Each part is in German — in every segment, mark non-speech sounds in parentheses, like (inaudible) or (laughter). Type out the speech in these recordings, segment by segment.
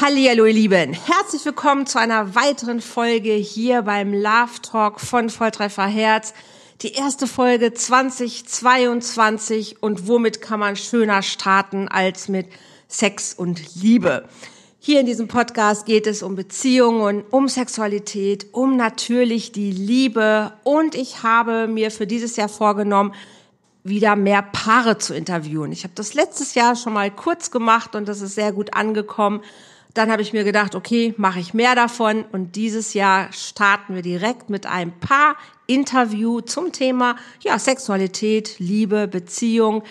Hallihallo, ihr Lieben. Herzlich willkommen zu einer weiteren Folge hier beim Love Talk von Volltreffer Herz. Die erste Folge 2022 und womit kann man schöner starten als mit Sex und Liebe? Hier in diesem Podcast geht es um Beziehungen, um Sexualität, um natürlich die Liebe und ich habe mir für dieses Jahr vorgenommen, wieder mehr Paare zu interviewen. Ich habe das letztes Jahr schon mal kurz gemacht und das ist sehr gut angekommen. Dann habe ich mir gedacht, okay, mache ich mehr davon und dieses Jahr starten wir direkt mit einem Paar-Interview zum Thema ja, Sexualität, Liebe, Beziehung.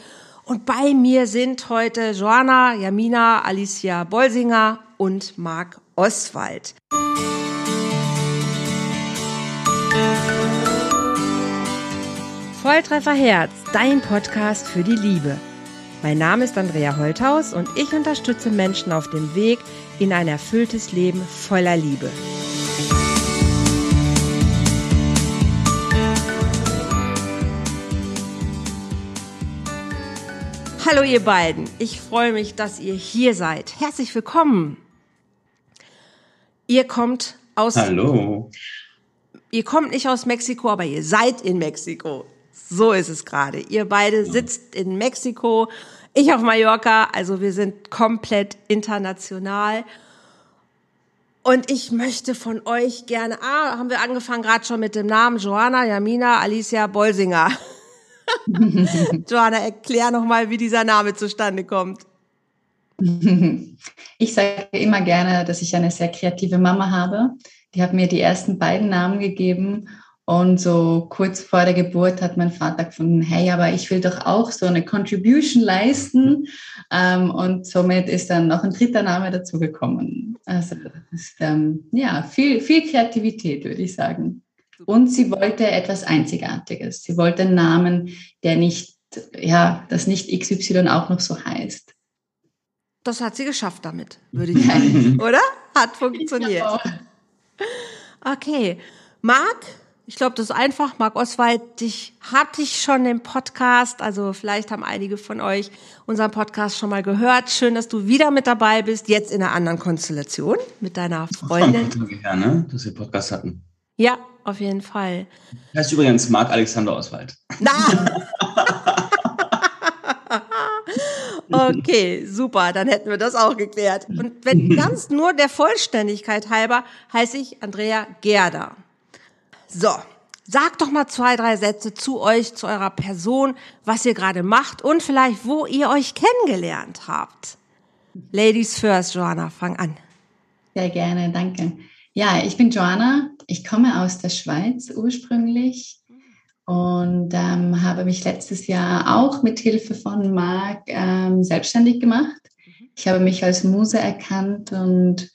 Und bei mir sind heute Joanna, Jamina, Alicia Bolsinger und Marc Oswald. Volltreffer Herz, dein Podcast für die Liebe. Mein Name ist Andrea Holthaus und ich unterstütze Menschen auf dem Weg in ein erfülltes Leben voller Liebe. Hallo ihr beiden, ich freue mich, dass ihr hier seid. Herzlich willkommen. Ihr kommt aus. Hallo. Ihr kommt nicht aus Mexiko, aber ihr seid in Mexiko. So ist es gerade. Ihr beide sitzt in Mexiko, ich auf Mallorca, also wir sind komplett international. Und ich möchte von euch gerne, ah, haben wir angefangen gerade schon mit dem Namen Joanna, Jamina, Alicia Bolsinger. (laughs) Joanna, erklär nochmal, wie dieser Name zustande kommt. (laughs) Ich sage immer gerne, dass ich eine sehr kreative Mama habe. Die hat mir die ersten beiden Namen gegeben und so kurz vor der Geburt hat mein Vater gefunden, hey, aber ich will doch auch so eine Contribution leisten. Ähm, und somit ist dann noch ein dritter Name dazugekommen. Also das ist ähm, ja viel, viel Kreativität, würde ich sagen. Und sie wollte etwas Einzigartiges. Sie wollte einen Namen, der nicht, ja, das nicht XY auch noch so heißt. Das hat sie geschafft damit, würde ich sagen. (laughs) Oder? Hat funktioniert. Okay. Marc, ich glaube, das ist einfach. Marc Oswald, dich hatte ich schon im Podcast. Also vielleicht haben einige von euch unseren Podcast schon mal gehört. Schön, dass du wieder mit dabei bist. Jetzt in einer anderen Konstellation mit deiner Freundin. Schon her, ne? dass wir Podcast hatten. Ja, auf jeden Fall. Heißt übrigens Marc Alexander Oswald. Na! (laughs) Okay, super, dann hätten wir das auch geklärt. Und wenn ganz nur der Vollständigkeit halber, heiße ich Andrea Gerda. So, sagt doch mal zwei, drei Sätze zu euch, zu eurer Person, was ihr gerade macht und vielleicht, wo ihr euch kennengelernt habt. Ladies first, Joanna, fang an. Sehr gerne, danke. Ja, ich bin Joanna. Ich komme aus der Schweiz ursprünglich und ähm, habe mich letztes Jahr auch mit Hilfe von Marc ähm, selbstständig gemacht. Ich habe mich als Muse erkannt und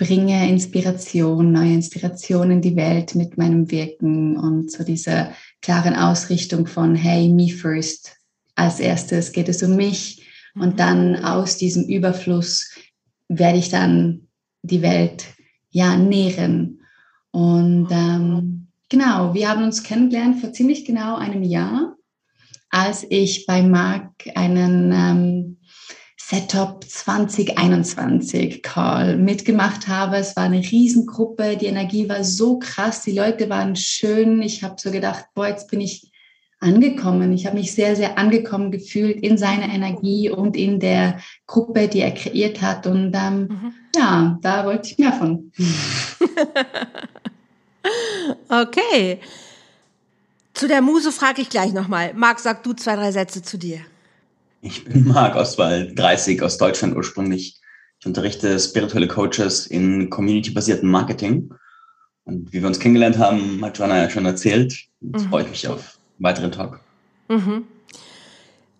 bringe Inspiration, neue Inspiration in die Welt mit meinem Wirken und so dieser klaren Ausrichtung von, hey, me first. Als erstes geht es um mich und mhm. dann aus diesem Überfluss werde ich dann die Welt ja nähren. Und ähm, genau, wir haben uns kennengelernt vor ziemlich genau einem Jahr, als ich bei Marc einen ähm, Setup 2021 Call mitgemacht habe. Es war eine Riesengruppe, die Energie war so krass, die Leute waren schön. Ich habe so gedacht, boah, jetzt bin ich angekommen. Ich habe mich sehr, sehr angekommen gefühlt in seiner Energie und in der Gruppe, die er kreiert hat. Und ähm, mhm. ja, da wollte ich mehr von. (laughs) okay. Zu der Muse frage ich gleich nochmal. Marc, sag du zwei, drei Sätze zu dir. Ich bin (laughs) Marc Oswald, 30 aus Deutschland ursprünglich. Ich unterrichte spirituelle Coaches in community-basierten Marketing. Und wie wir uns kennengelernt haben, hat Joanna ja schon erzählt. Jetzt mhm. freue ich mich auf weiteren Talk. Mhm.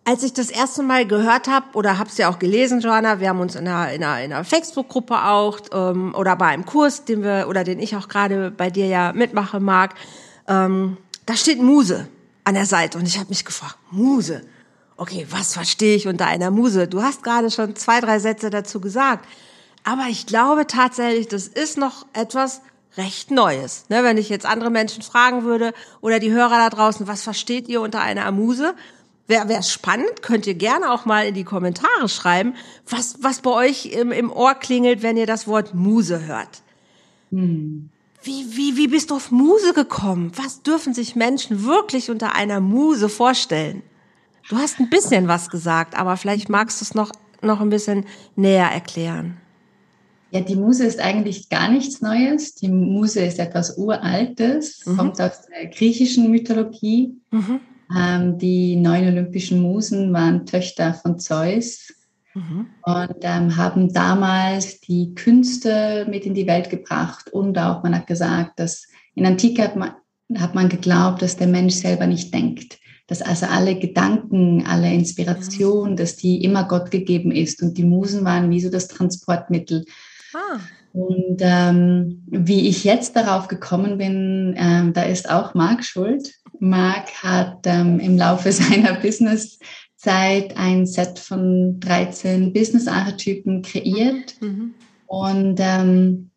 Als ich das erste Mal gehört habe, oder habe es ja auch gelesen, Joanna, wir haben uns in einer, in einer, in einer Facebook-Gruppe auch ähm, oder bei einem Kurs, den wir oder den ich auch gerade bei dir ja mitmache, mag, ähm, da steht Muse an der Seite und ich habe mich gefragt, Muse, okay, was verstehe ich unter einer Muse? Du hast gerade schon zwei, drei Sätze dazu gesagt. Aber ich glaube tatsächlich, das ist noch etwas recht Neues. Ne, wenn ich jetzt andere Menschen fragen würde oder die Hörer da draußen, was versteht ihr unter einer Muse? Wäre wär spannend, könnt ihr gerne auch mal in die Kommentare schreiben, was, was bei euch im, im Ohr klingelt, wenn ihr das Wort Muse hört. Hm. Wie, wie, wie bist du auf Muse gekommen? Was dürfen sich Menschen wirklich unter einer Muse vorstellen? Du hast ein bisschen was gesagt, aber vielleicht magst du es noch, noch ein bisschen näher erklären. Ja, die Muse ist eigentlich gar nichts Neues. Die Muse ist etwas Uraltes, mhm. kommt aus der griechischen Mythologie. Mhm. Ähm, die neun olympischen Musen waren Töchter von Zeus mhm. und ähm, haben damals die Künste mit in die Welt gebracht. Und auch, man hat gesagt, dass in Antike hat man, hat man geglaubt, dass der Mensch selber nicht denkt. Dass also alle Gedanken, alle Inspiration, mhm. dass die immer Gott gegeben ist. Und die Musen waren wie so das Transportmittel Ah. Und ähm, wie ich jetzt darauf gekommen bin, ähm, da ist auch Marc schuld. Marc hat ähm, im Laufe (laughs) seiner Businesszeit ein Set von 13 Business-Archetypen kreiert. Mhm. Und ähm,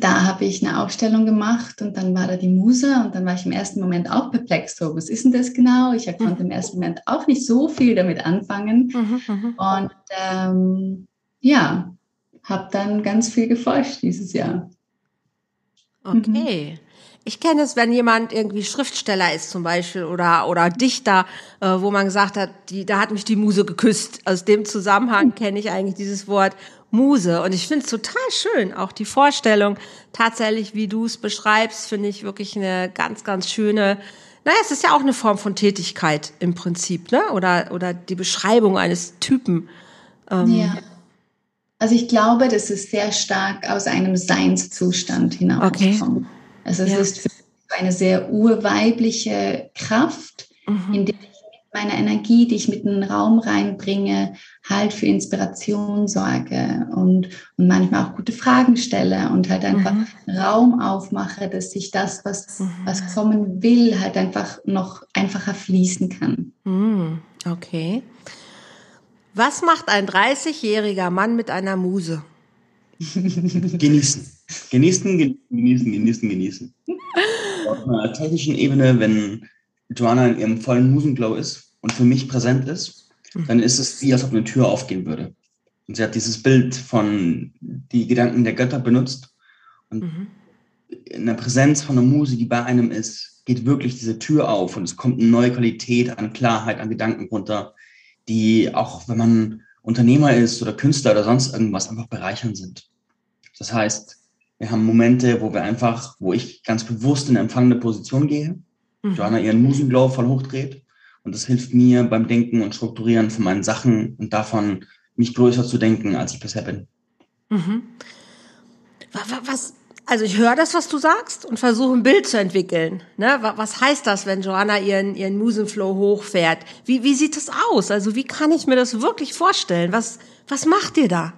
da habe ich eine Aufstellung gemacht und dann war da die Muse und dann war ich im ersten Moment auch perplex. So, was ist denn das genau? Ich konnte im ersten Moment auch nicht so viel damit anfangen. Mhm, mhm. und ähm, ja, habe dann ganz viel geforscht dieses Jahr. Okay. Mhm. Ich kenne es, wenn jemand irgendwie Schriftsteller ist zum Beispiel oder, oder Dichter, äh, wo man gesagt hat, die, da hat mich die Muse geküsst. Aus dem Zusammenhang kenne ich eigentlich dieses Wort Muse. Und ich finde es total schön, auch die Vorstellung, tatsächlich, wie du es beschreibst, finde ich wirklich eine ganz, ganz schöne, naja, es ist ja auch eine Form von Tätigkeit im Prinzip, ne? Oder, oder die Beschreibung eines Typen. Ähm, ja. Also ich glaube, das ist sehr stark aus einem Seinszustand hinausgekommen. Okay. Also es ja. ist für eine sehr urweibliche Kraft, mhm. in der ich mit meiner Energie, die ich mit in den Raum reinbringe, halt für Inspiration sorge und, und manchmal auch gute Fragen stelle und halt einfach mhm. Raum aufmache, dass sich das, was, mhm. was kommen will, halt einfach noch einfacher fließen kann. Mhm. Okay. Was macht ein 30-jähriger Mann mit einer Muse? Genießen. Genießen, genießen, genießen, genießen. Auf einer technischen Ebene, wenn Joanna in ihrem vollen Musenglow ist und für mich präsent ist, dann ist es wie, als ob eine Tür aufgehen würde. Und sie hat dieses Bild von die Gedanken der Götter benutzt. Und mhm. in der Präsenz von einer Muse, die bei einem ist, geht wirklich diese Tür auf und es kommt eine neue Qualität an Klarheit, an Gedanken runter, die auch, wenn man Unternehmer ist oder Künstler oder sonst irgendwas, einfach bereichernd sind. Das heißt, wir haben Momente, wo wir einfach, wo ich ganz bewusst in eine empfangende Position gehe, mhm. Joanna ihren Musenglow voll hochdreht und das hilft mir beim Denken und Strukturieren von meinen Sachen und davon, mich größer zu denken, als ich bisher bin. Mhm. Was, also ich höre das, was du sagst und versuche ein Bild zu entwickeln. Ne? Was heißt das, wenn Joanna ihren, ihren Musenflow hochfährt? Wie, wie sieht das aus? Also wie kann ich mir das wirklich vorstellen? Was, was macht ihr da?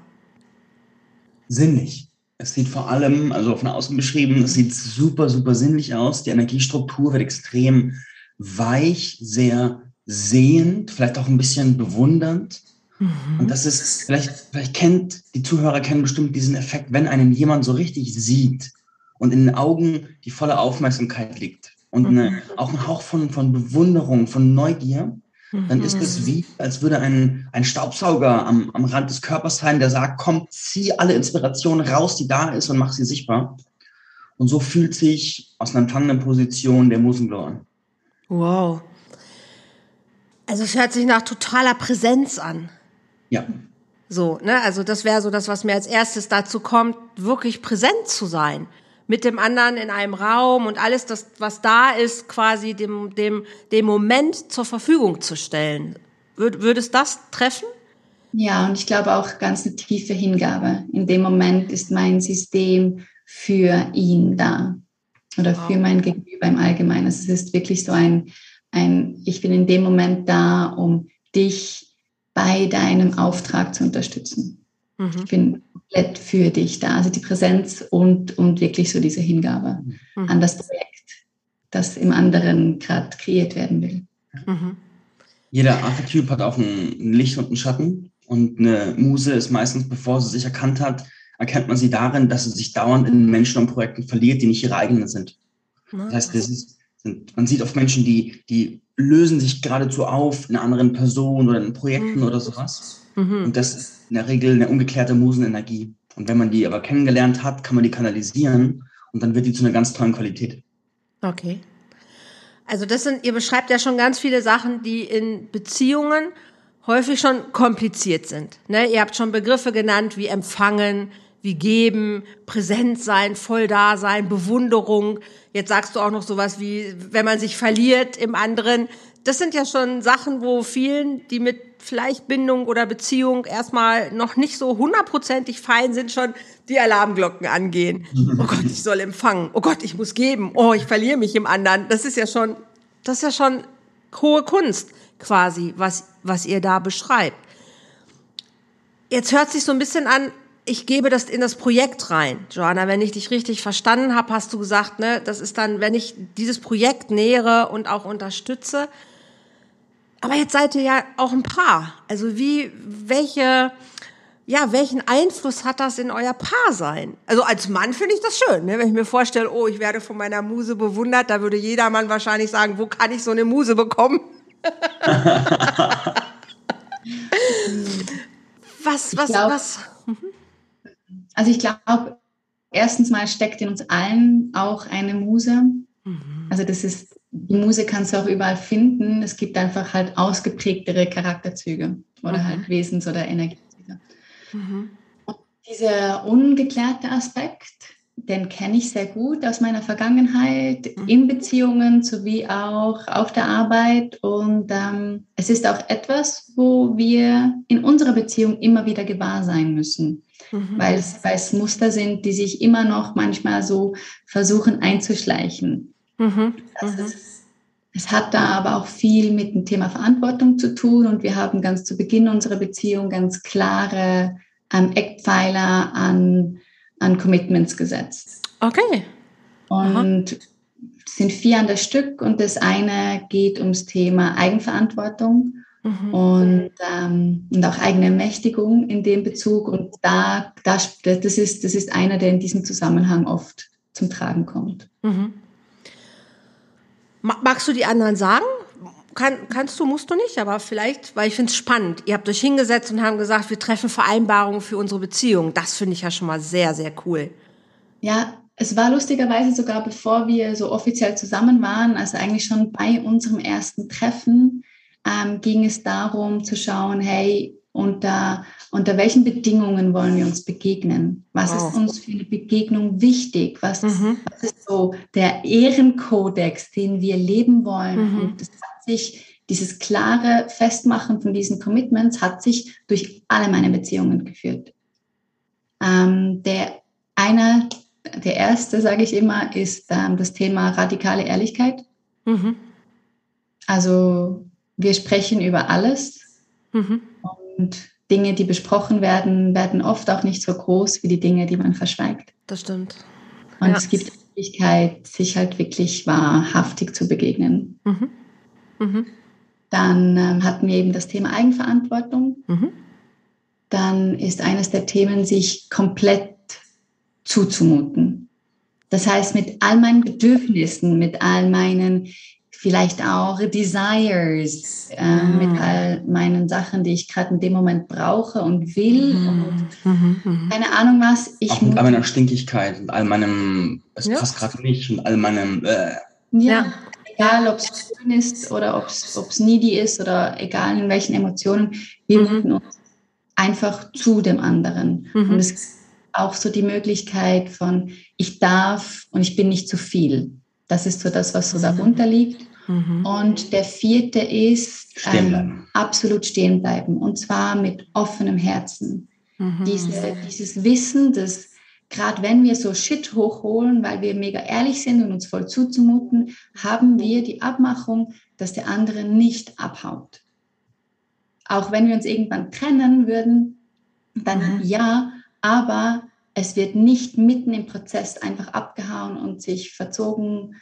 Sinnlich. Es sieht vor allem, also von außen beschrieben, es sieht super, super sinnlich aus. Die Energiestruktur wird extrem weich, sehr sehend, vielleicht auch ein bisschen bewundernd. Mhm. Und das ist, vielleicht, vielleicht kennt, die Zuhörer kennen bestimmt diesen Effekt, wenn einen jemand so richtig sieht und in den Augen die volle Aufmerksamkeit liegt und eine, mhm. auch ein Hauch von, von Bewunderung, von Neugier, dann ist es mhm. wie, als würde ein, ein Staubsauger am, am Rand des Körpers sein, der sagt, komm, zieh alle Inspiration raus, die da ist und mach sie sichtbar. Und so fühlt sich aus einer empfangenen Position der Musenglow an. Wow. Also es hört sich nach totaler Präsenz an. Ja. So, ne? Also das wäre so das, was mir als erstes dazu kommt, wirklich präsent zu sein. Mit dem anderen in einem Raum und alles, das, was da ist, quasi dem, dem, dem Moment zur Verfügung zu stellen. Würde würdest das treffen? Ja, und ich glaube auch ganz eine tiefe Hingabe. In dem Moment ist mein System für ihn da oder wow. für mein Gegenüber im Allgemeinen. Also es ist wirklich so ein, ein, ich bin in dem Moment da, um dich bei deinem Auftrag zu unterstützen. Mhm. Ich bin komplett für dich da. Also die Präsenz und, und wirklich so diese Hingabe mhm. an das Projekt, das im anderen gerade kreiert werden will. Mhm. Jeder Archetyp hat auch ein Licht und einen Schatten. Und eine Muse ist meistens, bevor sie sich erkannt hat, erkennt man sie darin, dass sie sich dauernd in Menschen und Projekten verliert, die nicht ihre eigenen sind. Das heißt, das ist, man sieht oft Menschen, die, die lösen sich geradezu auf in anderen Personen oder in Projekten mhm. oder sowas. Mhm. Und das ist in der Regel eine ungeklärte Musenenergie. Und wenn man die aber kennengelernt hat, kann man die kanalisieren und dann wird die zu einer ganz tollen Qualität. Okay. Also das sind, ihr beschreibt ja schon ganz viele Sachen, die in Beziehungen häufig schon kompliziert sind. Ne? Ihr habt schon Begriffe genannt wie empfangen, wie geben, präsent sein, voll da sein, Bewunderung. Jetzt sagst du auch noch sowas wie, wenn man sich verliert im anderen. Das sind ja schon Sachen, wo vielen, die mit vielleicht Bindung oder Beziehung erstmal noch nicht so hundertprozentig fein sind, schon die Alarmglocken angehen. Oh Gott, ich soll empfangen. Oh Gott, ich muss geben. Oh, ich verliere mich im anderen. Das ist ja schon, das ist ja schon hohe Kunst quasi, was, was ihr da beschreibt. Jetzt hört sich so ein bisschen an, ich gebe das in das Projekt rein. Joanna, wenn ich dich richtig verstanden habe, hast du gesagt, ne, das ist dann, wenn ich dieses Projekt nähere und auch unterstütze. Aber jetzt seid ihr ja auch ein Paar. Also wie, welche, ja, welchen Einfluss hat das in euer Paarsein? Also als Mann finde ich das schön, ne? wenn ich mir vorstelle, oh, ich werde von meiner Muse bewundert, da würde jeder Mann wahrscheinlich sagen, wo kann ich so eine Muse bekommen? (laughs) was, was, glaub, was? Mhm. Also ich glaube, erstens mal steckt in uns allen auch eine Muse. Mhm. Also das ist, die Muse kannst du auch überall finden. Es gibt einfach halt ausgeprägtere Charakterzüge oder mhm. halt Wesens- oder Energiezüge. Mhm. Und dieser ungeklärte Aspekt, den kenne ich sehr gut aus meiner Vergangenheit, mhm. in Beziehungen sowie auch auf der Arbeit. Und ähm, es ist auch etwas, wo wir in unserer Beziehung immer wieder gewahr sein müssen mhm. weil, es, Muster sind, die sich immer noch manchmal so versuchen einzuschleichen. Mhm. Also es, es hat da aber auch viel mit dem Thema Verantwortung zu tun und wir haben ganz zu Beginn unserer Beziehung ganz klare ähm, Eckpfeiler an, an Commitments gesetzt. Okay. Und es sind vier an das Stück und das eine geht ums Thema Eigenverantwortung Mhm. Und, ähm, und auch eigene Mächtigung in dem Bezug. Und da, das, das, ist, das ist einer, der in diesem Zusammenhang oft zum Tragen kommt. Mhm. Magst du die anderen sagen? Kann, kannst du, musst du nicht, aber vielleicht, weil ich finde es spannend. Ihr habt euch hingesetzt und haben gesagt, wir treffen Vereinbarungen für unsere Beziehung. Das finde ich ja schon mal sehr, sehr cool. Ja, es war lustigerweise sogar bevor wir so offiziell zusammen waren, also eigentlich schon bei unserem ersten Treffen, ähm, ging es darum zu schauen, hey, unter, unter welchen Bedingungen wollen wir uns begegnen? Was wow. ist uns für eine Begegnung wichtig? Was, mhm. was ist so der Ehrenkodex, den wir leben wollen? Mhm. Und das hat sich, dieses klare Festmachen von diesen Commitments hat sich durch alle meine Beziehungen geführt. Ähm, der einer, der erste, sage ich immer, ist ähm, das Thema radikale Ehrlichkeit. Mhm. Also wir sprechen über alles mhm. und Dinge, die besprochen werden, werden oft auch nicht so groß wie die Dinge, die man verschweigt. Das stimmt. Und ja. es gibt die Möglichkeit, sich halt wirklich wahrhaftig zu begegnen. Mhm. Mhm. Dann ähm, hatten wir eben das Thema Eigenverantwortung. Mhm. Dann ist eines der Themen, sich komplett zuzumuten. Das heißt, mit all meinen Bedürfnissen, mit all meinen vielleicht auch Desires äh, mhm. mit all meinen Sachen, die ich gerade in dem Moment brauche und will mhm. und mhm. mhm. keine Ahnung was. Ich auch mit all meiner Stinkigkeit und all meinem, es ja. passt gerade nicht und all meinem. Äh. Ja, ja, egal ob es schön ist oder ob es needy ist oder egal in welchen Emotionen, wir mhm. muten uns einfach zu dem anderen. Mhm. Und es ist auch so die Möglichkeit von, ich darf und ich bin nicht zu viel. Das ist so das, was so darunter liegt. Mhm. Und der vierte ist stehen ähm, absolut stehen bleiben und zwar mit offenem Herzen. Mhm. Diese, dieses Wissen, dass gerade wenn wir so Shit hochholen, weil wir mega ehrlich sind und uns voll zuzumuten, haben wir die Abmachung, dass der andere nicht abhaut. Auch wenn wir uns irgendwann trennen würden, dann mhm. ja, aber es wird nicht mitten im Prozess einfach abgehauen und sich verzogen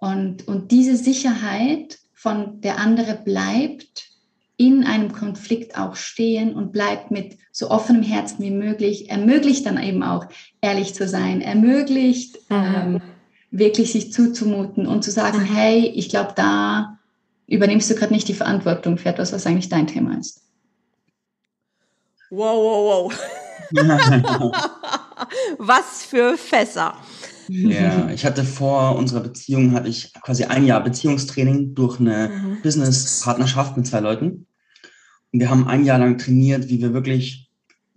und, und diese Sicherheit von der andere bleibt in einem Konflikt auch stehen und bleibt mit so offenem Herzen wie möglich, ermöglicht dann eben auch ehrlich zu sein, ermöglicht mhm. ähm, wirklich sich zuzumuten und zu sagen, hey, ich glaube, da übernimmst du gerade nicht die Verantwortung für etwas, was eigentlich dein Thema ist. Wow, wow, wow. (laughs) (laughs) was für Fässer. Ja, (laughs) ich hatte vor unserer Beziehung, hatte ich quasi ein Jahr Beziehungstraining durch eine mhm. Business-Partnerschaft mit zwei Leuten. Und wir haben ein Jahr lang trainiert, wie wir wirklich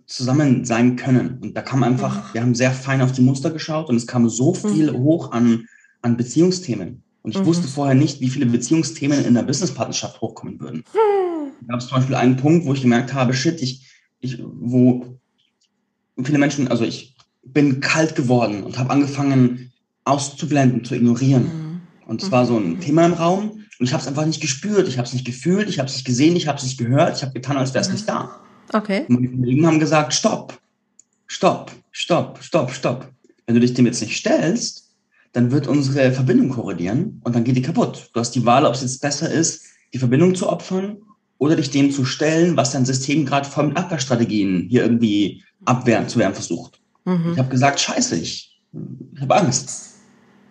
zusammen sein können. Und da kam einfach, mhm. wir haben sehr fein auf die Muster geschaut und es kam so viel mhm. hoch an, an Beziehungsthemen. Und ich mhm. wusste vorher nicht, wie viele Beziehungsthemen in der Businesspartnerschaft hochkommen würden. (laughs) Da gab es zum Beispiel einen Punkt, wo ich gemerkt habe, shit, ich, ich, wo viele Menschen, also ich bin kalt geworden und habe angefangen auszublenden, zu ignorieren. Mhm. Und es war so ein mhm. Thema im Raum und ich habe es einfach nicht gespürt, ich habe es nicht gefühlt, ich habe es nicht gesehen, ich habe es nicht gehört, ich habe getan, als wäre es mhm. nicht da. Okay. Und meine Kollegen haben gesagt, stopp, stopp, stopp, stopp, stopp. Wenn du dich dem jetzt nicht stellst, dann wird unsere Verbindung korrodieren und dann geht die kaputt. Du hast die Wahl, ob es jetzt besser ist, die Verbindung zu opfern oder dich dem zu stellen, was dein System gerade mit Abwehrstrategien hier irgendwie abwehren zu werden versucht. Mhm. Ich habe gesagt, scheiße, ich, ich habe Angst.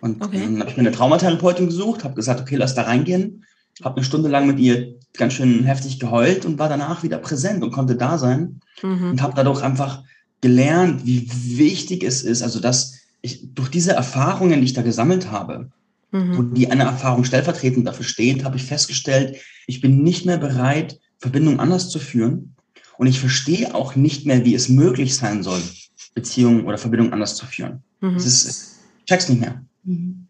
Und okay. dann habe ich mir eine Traumatherapeutin gesucht, habe gesagt, okay, lass da reingehen. Habe eine Stunde lang mit ihr ganz schön heftig geheult und war danach wieder präsent und konnte da sein. Mhm. Und habe dadurch einfach gelernt, wie wichtig es ist, also dass ich durch diese Erfahrungen, die ich da gesammelt habe, mhm. wo die eine Erfahrung stellvertretend dafür steht, habe ich festgestellt, ich bin nicht mehr bereit, Verbindungen anders zu führen. Und ich verstehe auch nicht mehr, wie es möglich sein soll, Beziehungen oder Verbindungen anders zu führen. Mhm. Das ist, ich check's nicht mehr. Mhm.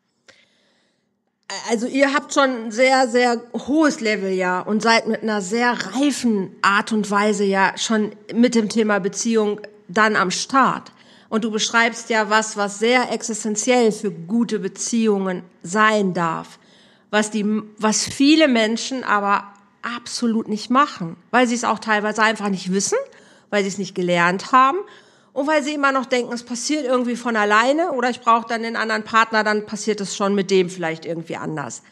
Also ihr habt schon ein sehr, sehr hohes Level ja und seid mit einer sehr reifen Art und Weise ja schon mit dem Thema Beziehung dann am Start. Und du beschreibst ja was, was sehr existenziell für gute Beziehungen sein darf. Was die, was viele Menschen aber absolut nicht machen, weil sie es auch teilweise einfach nicht wissen, weil sie es nicht gelernt haben und weil sie immer noch denken, es passiert irgendwie von alleine oder ich brauche dann den anderen Partner, dann passiert es schon mit dem vielleicht irgendwie anders.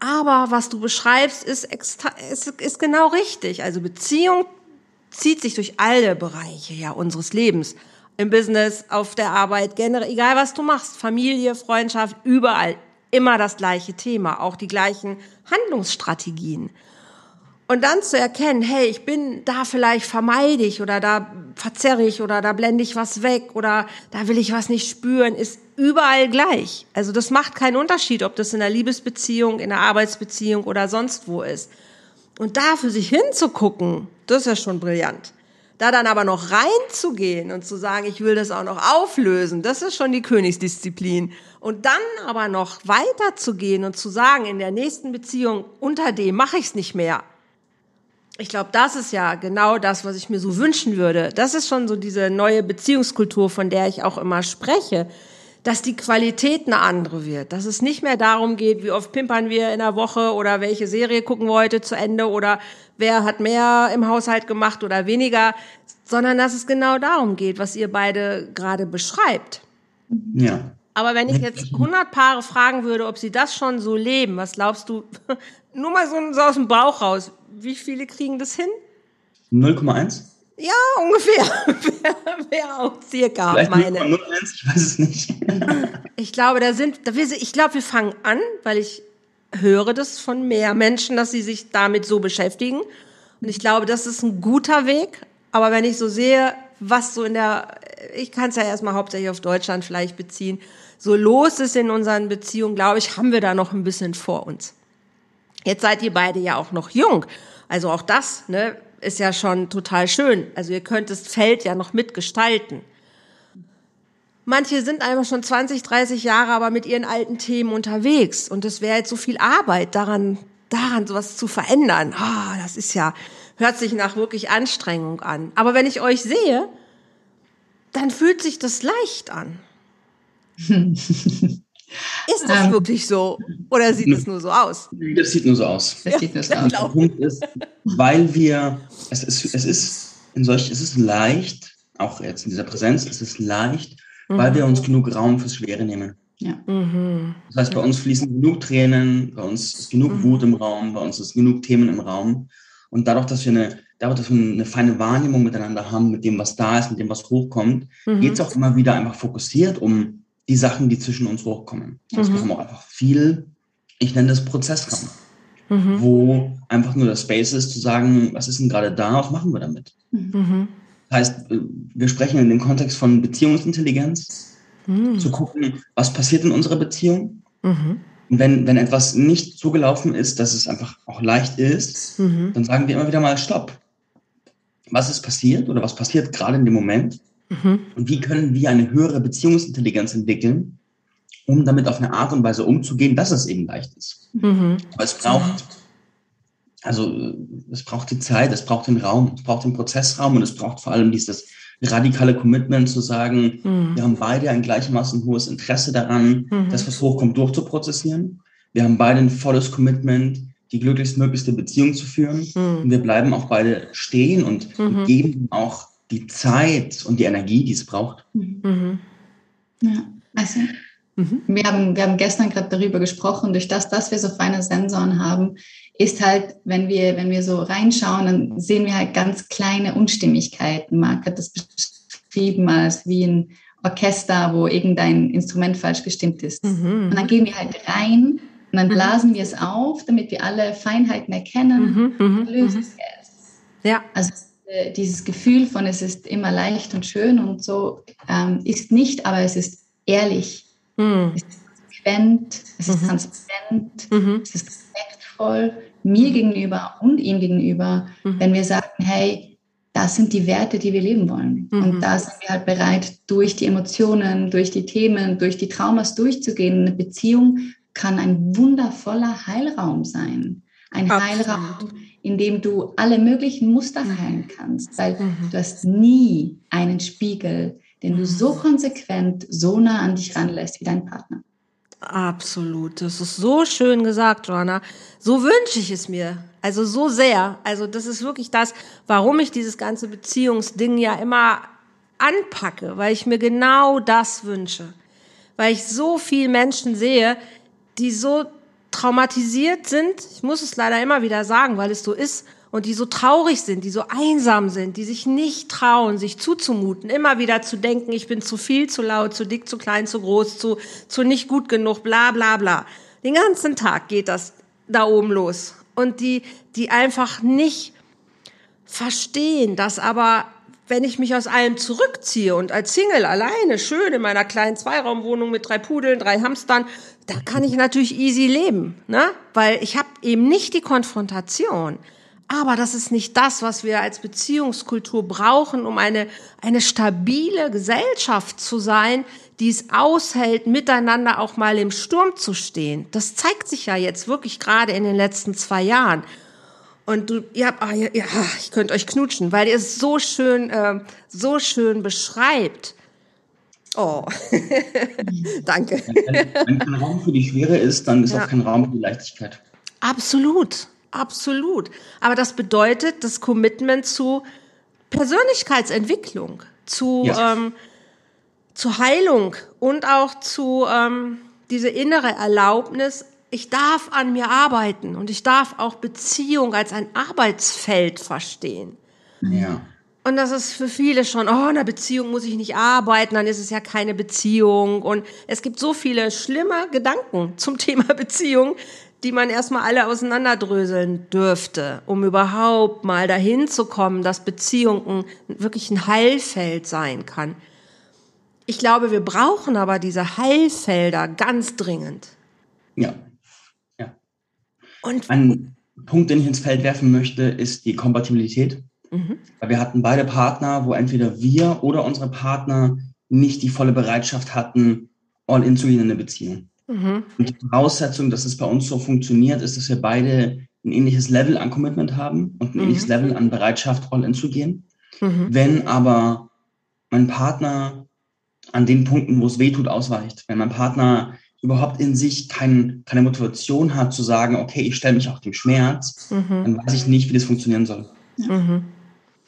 Aber was du beschreibst, ist, ist, ist genau richtig. Also Beziehung zieht sich durch alle Bereiche ja, unseres Lebens. Im Business, auf der Arbeit, generell, egal was du machst, Familie, Freundschaft, überall immer das gleiche Thema, auch die gleichen Handlungsstrategien. Und dann zu erkennen, hey, ich bin da vielleicht vermeide ich oder da verzerre ich oder da blende ich was weg oder da will ich was nicht spüren, ist überall gleich. Also das macht keinen Unterschied, ob das in einer Liebesbeziehung, in einer Arbeitsbeziehung oder sonst wo ist. Und da für sich hinzugucken, das ist ja schon brillant. Da dann aber noch reinzugehen und zu sagen, ich will das auch noch auflösen, das ist schon die Königsdisziplin. Und dann aber noch weiterzugehen und zu sagen, in der nächsten Beziehung, unter dem mache ich es nicht mehr ich glaube, das ist ja genau das, was ich mir so wünschen würde. Das ist schon so diese neue Beziehungskultur, von der ich auch immer spreche, dass die Qualität eine andere wird, dass es nicht mehr darum geht, wie oft pimpern wir in der Woche oder welche Serie gucken wir heute zu Ende oder wer hat mehr im Haushalt gemacht oder weniger, sondern dass es genau darum geht, was ihr beide gerade beschreibt. Ja. Aber wenn ich jetzt 100 Paare fragen würde, ob sie das schon so leben, was glaubst du, (laughs) nur mal so, aus dem Bauch raus, wie viele kriegen das hin? 0,1? Ja, ungefähr. (laughs) Wäre auch circa Vielleicht meine. 0,1, ich weiß es nicht. (laughs) ich glaube, da sind, ich glaube, wir fangen an, weil ich höre das von mehr Menschen, dass sie sich damit so beschäftigen. Und ich glaube, das ist ein guter Weg. Aber wenn ich so sehe, was so in der, ich kann es ja erstmal hauptsächlich auf Deutschland vielleicht beziehen, so los ist in unseren Beziehungen, glaube ich, haben wir da noch ein bisschen vor uns. Jetzt seid ihr beide ja auch noch jung. Also auch das ne, ist ja schon total schön. Also ihr könnt das Feld ja noch mitgestalten. Manche sind einfach schon 20, 30 Jahre aber mit ihren alten Themen unterwegs. Und es wäre jetzt so viel Arbeit daran, daran sowas zu verändern. Ah, oh, das ist ja, hört sich nach wirklich Anstrengung an. Aber wenn ich euch sehe, dann fühlt sich das leicht an. (laughs) Ist das ähm, wirklich so? Oder sieht es nur so aus? Das sieht nur so aus. Das sieht nur so aus. Der Punkt ist, weil wir, es ist, es ist in solch, es ist leicht, auch jetzt in dieser Präsenz, es ist leicht, mhm. weil wir uns genug Raum fürs Schwere nehmen. Ja. Mhm. Das heißt, bei uns fließen genug Tränen, bei uns ist genug mhm. Wut im Raum, bei uns ist genug Themen im Raum. Und dadurch, dass wir eine, dadurch, dass wir eine feine Wahrnehmung miteinander haben, mit dem, was da ist, mit dem, was hochkommt, mhm. geht es auch immer wieder einfach fokussiert um die Sachen, die zwischen uns hochkommen. Also mhm. wir haben auch einfach viel, ich nenne das Prozessraum, mhm. wo einfach nur das Space ist, zu sagen, was ist denn gerade da, was machen wir damit? Mhm. Das heißt, äh, wir sprechen in dem Kontext von Beziehungsintelligenz, mhm. zu gucken, was passiert in unserer Beziehung. Mhm. Und wenn, wenn etwas nicht so gelaufen ist, dass es einfach auch leicht ist, mhm. dann sagen wir immer wieder mal Stopp. Was ist passiert oder was passiert gerade in dem Moment? Mhm. Und wie können wir eine höhere Beziehungsintelligenz entwickeln, um damit auf eine Art und Weise umzugehen, dass es eben leicht ist. Mhm. Aber es braucht, also es braucht die Zeit, es braucht den Raum, es braucht den Prozessraum und es braucht vor allem dieses radikale Commitment zu sagen, mhm. wir haben beide ein gleichermaßen hohes Interesse daran, mhm. das, was hochkommt, durchzuprozessieren. Wir haben beide ein volles Commitment, die glücklichstmöglichste Beziehung zu führen. Mhm. Und wir bleiben auch beide stehen und, mhm. geben auch die Zeit und die Energie, die es braucht. Mhm. Ja, also mhm. wir, haben, wir haben gestern gerade darüber gesprochen, durch das, dass wir so feine Sensoren haben, ist halt, wenn wir, wenn wir so reinschauen, dann sehen wir halt ganz kleine Unstimmigkeiten. Marc hat das beschrieben als wie ein Orchester, wo irgendein Instrument falsch gestimmt ist. Mhm. Und dann gehen wir halt rein und dann mhm. blasen wir es auf, damit wir alle Feinheiten erkennen mhm. und lösen es. Ja. Also dieses Gefühl von es ist immer leicht und schön und so ähm, ist nicht, aber es ist ehrlich. Mhm. Es ist konsequent, es ist mhm. transparent, mhm. es ist respektvoll mir gegenüber und ihm gegenüber, mhm. wenn wir sagen, hey, das sind die Werte, die wir leben wollen. Und mhm. da sind wir halt bereit, durch die Emotionen, durch die Themen, durch die Traumas durchzugehen. Eine Beziehung kann ein wundervoller Heilraum sein. Ein Absolut. Heilraum, in dem du alle möglichen Muster mhm. heilen kannst, weil mhm. du hast nie einen Spiegel, den du so mhm. konsequent, so nah an dich ranlässt wie dein Partner. Absolut. Das ist so schön gesagt, Joanna. So wünsche ich es mir. Also so sehr. Also das ist wirklich das, warum ich dieses ganze Beziehungsding ja immer anpacke, weil ich mir genau das wünsche. Weil ich so viele Menschen sehe, die so traumatisiert sind, ich muss es leider immer wieder sagen, weil es so ist, und die so traurig sind, die so einsam sind, die sich nicht trauen, sich zuzumuten, immer wieder zu denken, ich bin zu viel, zu laut, zu dick, zu klein, zu groß, zu, zu nicht gut genug, bla bla bla. Den ganzen Tag geht das da oben los. Und die, die einfach nicht verstehen, dass aber wenn ich mich aus allem zurückziehe und als Single alleine schön in meiner kleinen Zweiraumwohnung mit drei Pudeln, drei Hamstern, da kann ich natürlich easy leben, ne? Weil ich habe eben nicht die Konfrontation. Aber das ist nicht das, was wir als Beziehungskultur brauchen, um eine, eine stabile Gesellschaft zu sein, die es aushält, miteinander auch mal im Sturm zu stehen. Das zeigt sich ja jetzt wirklich gerade in den letzten zwei Jahren. Und du, ihr habt, ah, ja, ja, ich könnte euch knutschen, weil ihr es so schön, äh, so schön beschreibt. Oh, (laughs) danke. Wenn, kein Raum für die Schwere ist, dann ist ja. auch kein Raum für die Leichtigkeit. Absolut, absolut. Aber das bedeutet das Commitment zu Persönlichkeitsentwicklung, zu, ja. ähm, zu Heilung und auch zu ähm, diese innere Erlaubnis, ich darf an mir arbeiten und ich darf auch Beziehung als ein Arbeitsfeld verstehen. Ja. Und das ist für viele schon, oh, in einer Beziehung muss ich nicht arbeiten, dann ist es ja keine Beziehung. Und es gibt so viele schlimme Gedanken zum (laughs) Thema Beziehung, die man erstmal alle auseinanderdröseln dürfte, um überhaupt mal dahin zu kommen, dass Beziehung wirklich ein Heilfeld sein kann. Ich glaube, wir brauchen aber diese Heilfelder ganz dringend. Ja, und Ein Punkt, den ich ins Feld werfen möchte, ist die Kompatibilität. Mhm. Weil wir hatten beide Partner, wo entweder wir oder unsere Partner nicht die volle Bereitschaft hatten, all in zu gehen in eine Beziehung. Mhm. Und die Voraussetzung, dass es bei uns so funktioniert, ist, dass wir beide ein ähnliches Level an Commitment haben und ein mhm. ähnliches Level an Bereitschaft, all in zu gehen. Mhm. Wenn aber mein Partner an den Punkten, wo es weh tut, ausweicht, wenn mein Partner überhaupt in sich kein, keine Motivation hat zu sagen, okay, ich stelle mich auch dem Schmerz, mhm. dann weiß ich nicht, wie das funktionieren soll. Mhm.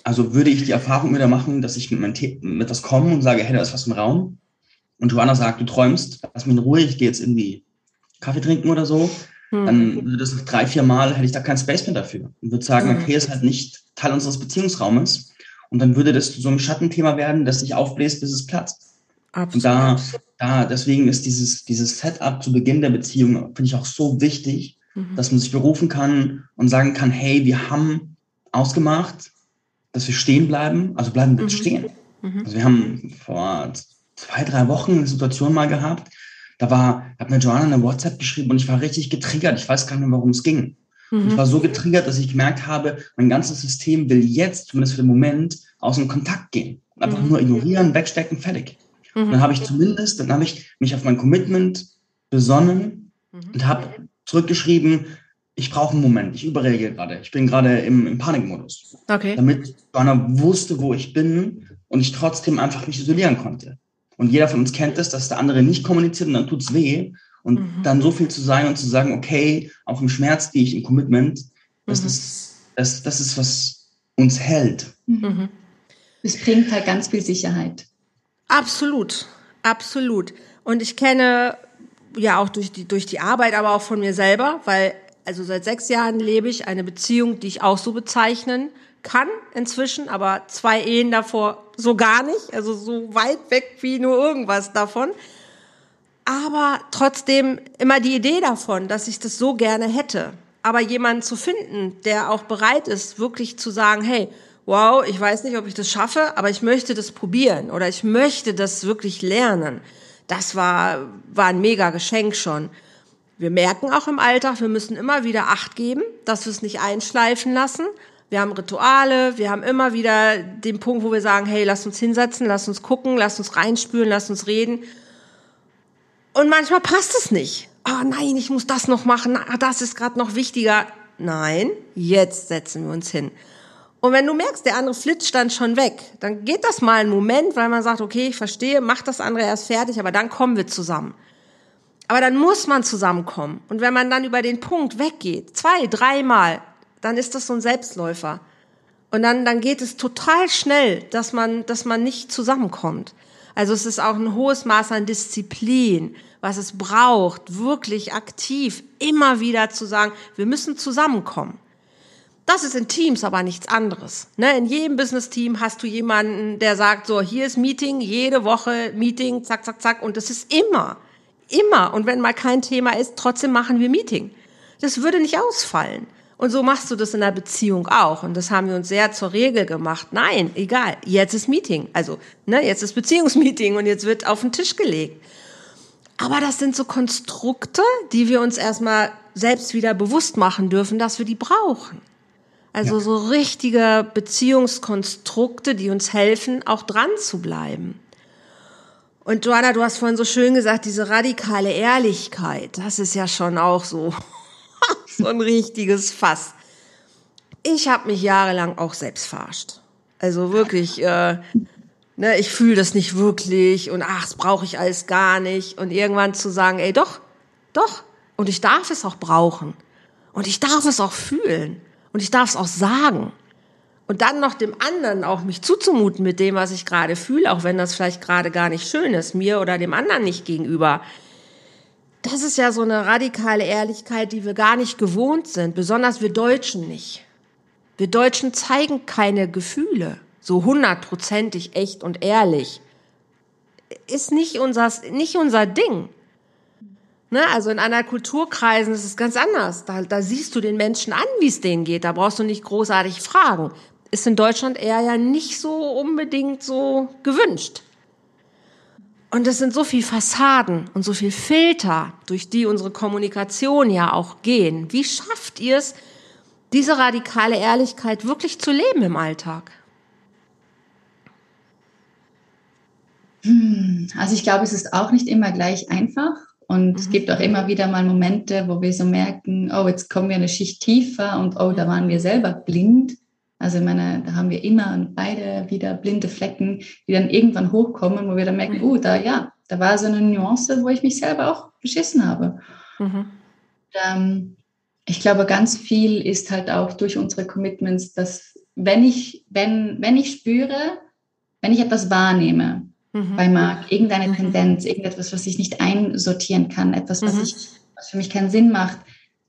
Also würde ich die Erfahrung wieder machen, dass ich mit, mein mit das komme und sage, hey, da ist was im Raum. Und Joanna sagt, du träumst, lass mich in Ruhe, ich gehe jetzt irgendwie Kaffee trinken oder so. Mhm. Dann würde das noch drei, vier Mal, hätte ich da kein Space mehr dafür. Und würde sagen, mhm. okay, ist halt nicht Teil unseres Beziehungsraumes. Und dann würde das zu so einem Schattenthema werden, das sich aufbläst, bis es platzt. Absolut. Und da, da, deswegen ist dieses, dieses Setup zu Beginn der Beziehung, finde ich auch so wichtig, mhm. dass man sich berufen kann und sagen kann, hey, wir haben ausgemacht, dass wir stehen bleiben, also bleiben wir mhm. stehen. Mhm. Also wir haben vor zwei, drei Wochen eine Situation mal gehabt, da war, hat mir Joanna eine WhatsApp geschrieben und ich war richtig getriggert. Ich weiß gar nicht mehr, worum es ging. Mhm. Ich war so getriggert, dass ich gemerkt habe, mein ganzes System will jetzt, zumindest für den Moment, aus dem Kontakt gehen. Einfach mhm. nur ignorieren, wegstecken, fertig. Mhm. Dann habe ich zumindest, dann habe ich mich auf mein Commitment besonnen mhm. und habe zurückgeschrieben, ich brauche einen Moment, ich überreagiere gerade, ich bin gerade im, im Panikmodus. Okay. Damit Joanna wusste, wo ich bin und ich trotzdem einfach mich isolieren konnte. Und jeder von uns kennt es, dass der andere nicht kommuniziert und dann tut's weh. Und mhm. dann so viel zu sein und zu sagen, okay, auch im Schmerz gehe ich im Commitment, das, mhm. ist, das, das ist, was uns hält. Mhm. Es bringt halt ganz viel Sicherheit. Absolut, absolut. Und ich kenne ja auch durch die, durch die Arbeit, aber auch von mir selber, weil also seit sechs Jahren lebe ich eine Beziehung, die ich auch so bezeichnen kann inzwischen, aber zwei Ehen davor so gar nicht, also so weit weg wie nur irgendwas davon. Aber trotzdem immer die Idee davon, dass ich das so gerne hätte. Aber jemanden zu finden, der auch bereit ist, wirklich zu sagen, hey, wow, ich weiß nicht, ob ich das schaffe, aber ich möchte das probieren oder ich möchte das wirklich lernen. Das war, war ein mega Geschenk schon. Wir merken auch im Alltag, wir müssen immer wieder Acht geben, dass wir es nicht einschleifen lassen. Wir haben Rituale, wir haben immer wieder den Punkt, wo wir sagen, hey, lass uns hinsetzen, lass uns gucken, lass uns reinspüren, lass uns reden. Und manchmal passt es nicht. Oh nein, ich muss das noch machen, das ist gerade noch wichtiger. Nein, jetzt setzen wir uns hin. Und wenn du merkst, der andere flitscht dann schon weg, dann geht das mal einen Moment, weil man sagt, okay, ich verstehe, mach das andere erst fertig, aber dann kommen wir zusammen. Aber dann muss man zusammenkommen. Und wenn man dann über den Punkt weggeht, zwei, dreimal, dann ist das so ein Selbstläufer. Und dann, dann geht es total schnell, dass man, dass man nicht zusammenkommt. Also es ist auch ein hohes Maß an Disziplin, was es braucht, wirklich aktiv immer wieder zu sagen, wir müssen zusammenkommen. Das ist in Teams aber nichts anderes. Ne? In jedem Business-Team hast du jemanden, der sagt, so, hier ist Meeting, jede Woche Meeting, zack, zack, zack. Und das ist immer, immer. Und wenn mal kein Thema ist, trotzdem machen wir Meeting. Das würde nicht ausfallen. Und so machst du das in der Beziehung auch. Und das haben wir uns sehr zur Regel gemacht. Nein, egal, jetzt ist Meeting. Also, ne, jetzt ist Beziehungsmeeting und jetzt wird auf den Tisch gelegt. Aber das sind so Konstrukte, die wir uns erstmal selbst wieder bewusst machen dürfen, dass wir die brauchen. Also ja. so richtige Beziehungskonstrukte, die uns helfen, auch dran zu bleiben. Und Joanna, du hast vorhin so schön gesagt, diese radikale Ehrlichkeit, das ist ja schon auch so (laughs) so ein richtiges Fass. Ich habe mich jahrelang auch selbst verarscht. Also wirklich, äh, ne, ich fühle das nicht wirklich und ach, das brauche ich alles gar nicht. Und irgendwann zu sagen, ey, doch, doch. Und ich darf es auch brauchen. Und ich darf es auch fühlen. Und ich darf es auch sagen. Und dann noch dem anderen auch mich zuzumuten mit dem, was ich gerade fühle, auch wenn das vielleicht gerade gar nicht schön ist, mir oder dem anderen nicht gegenüber das ist ja so eine radikale Ehrlichkeit, die wir gar nicht gewohnt sind, besonders wir Deutschen nicht. Wir Deutschen zeigen keine Gefühle, so hundertprozentig echt und ehrlich. Ist nicht unser, nicht unser Ding. Ne? Also in anderen Kulturkreisen ist es ganz anders. Da, da siehst du den Menschen an, wie es denen geht. Da brauchst du nicht großartig fragen. Ist in Deutschland eher ja nicht so unbedingt so gewünscht. Und es sind so viel Fassaden und so viel Filter, durch die unsere Kommunikation ja auch gehen. Wie schafft ihr es, diese radikale Ehrlichkeit wirklich zu leben im Alltag? Hm, also ich glaube, es ist auch nicht immer gleich einfach. Und mhm. es gibt auch immer wieder mal Momente, wo wir so merken, oh, jetzt kommen wir eine Schicht tiefer und oh, da waren wir selber blind. Also ich meine, da haben wir immer beide wieder blinde Flecken, die dann irgendwann hochkommen, wo wir dann merken, oh, da ja, da war so eine Nuance, wo ich mich selber auch beschissen habe. Mhm. Und, ähm, ich glaube, ganz viel ist halt auch durch unsere Commitments, dass wenn ich, wenn, wenn ich spüre, wenn ich etwas wahrnehme mhm. bei Marc, irgendeine mhm. Tendenz, irgendetwas, was ich nicht einsortieren kann, etwas, was, mhm. ich, was für mich keinen Sinn macht,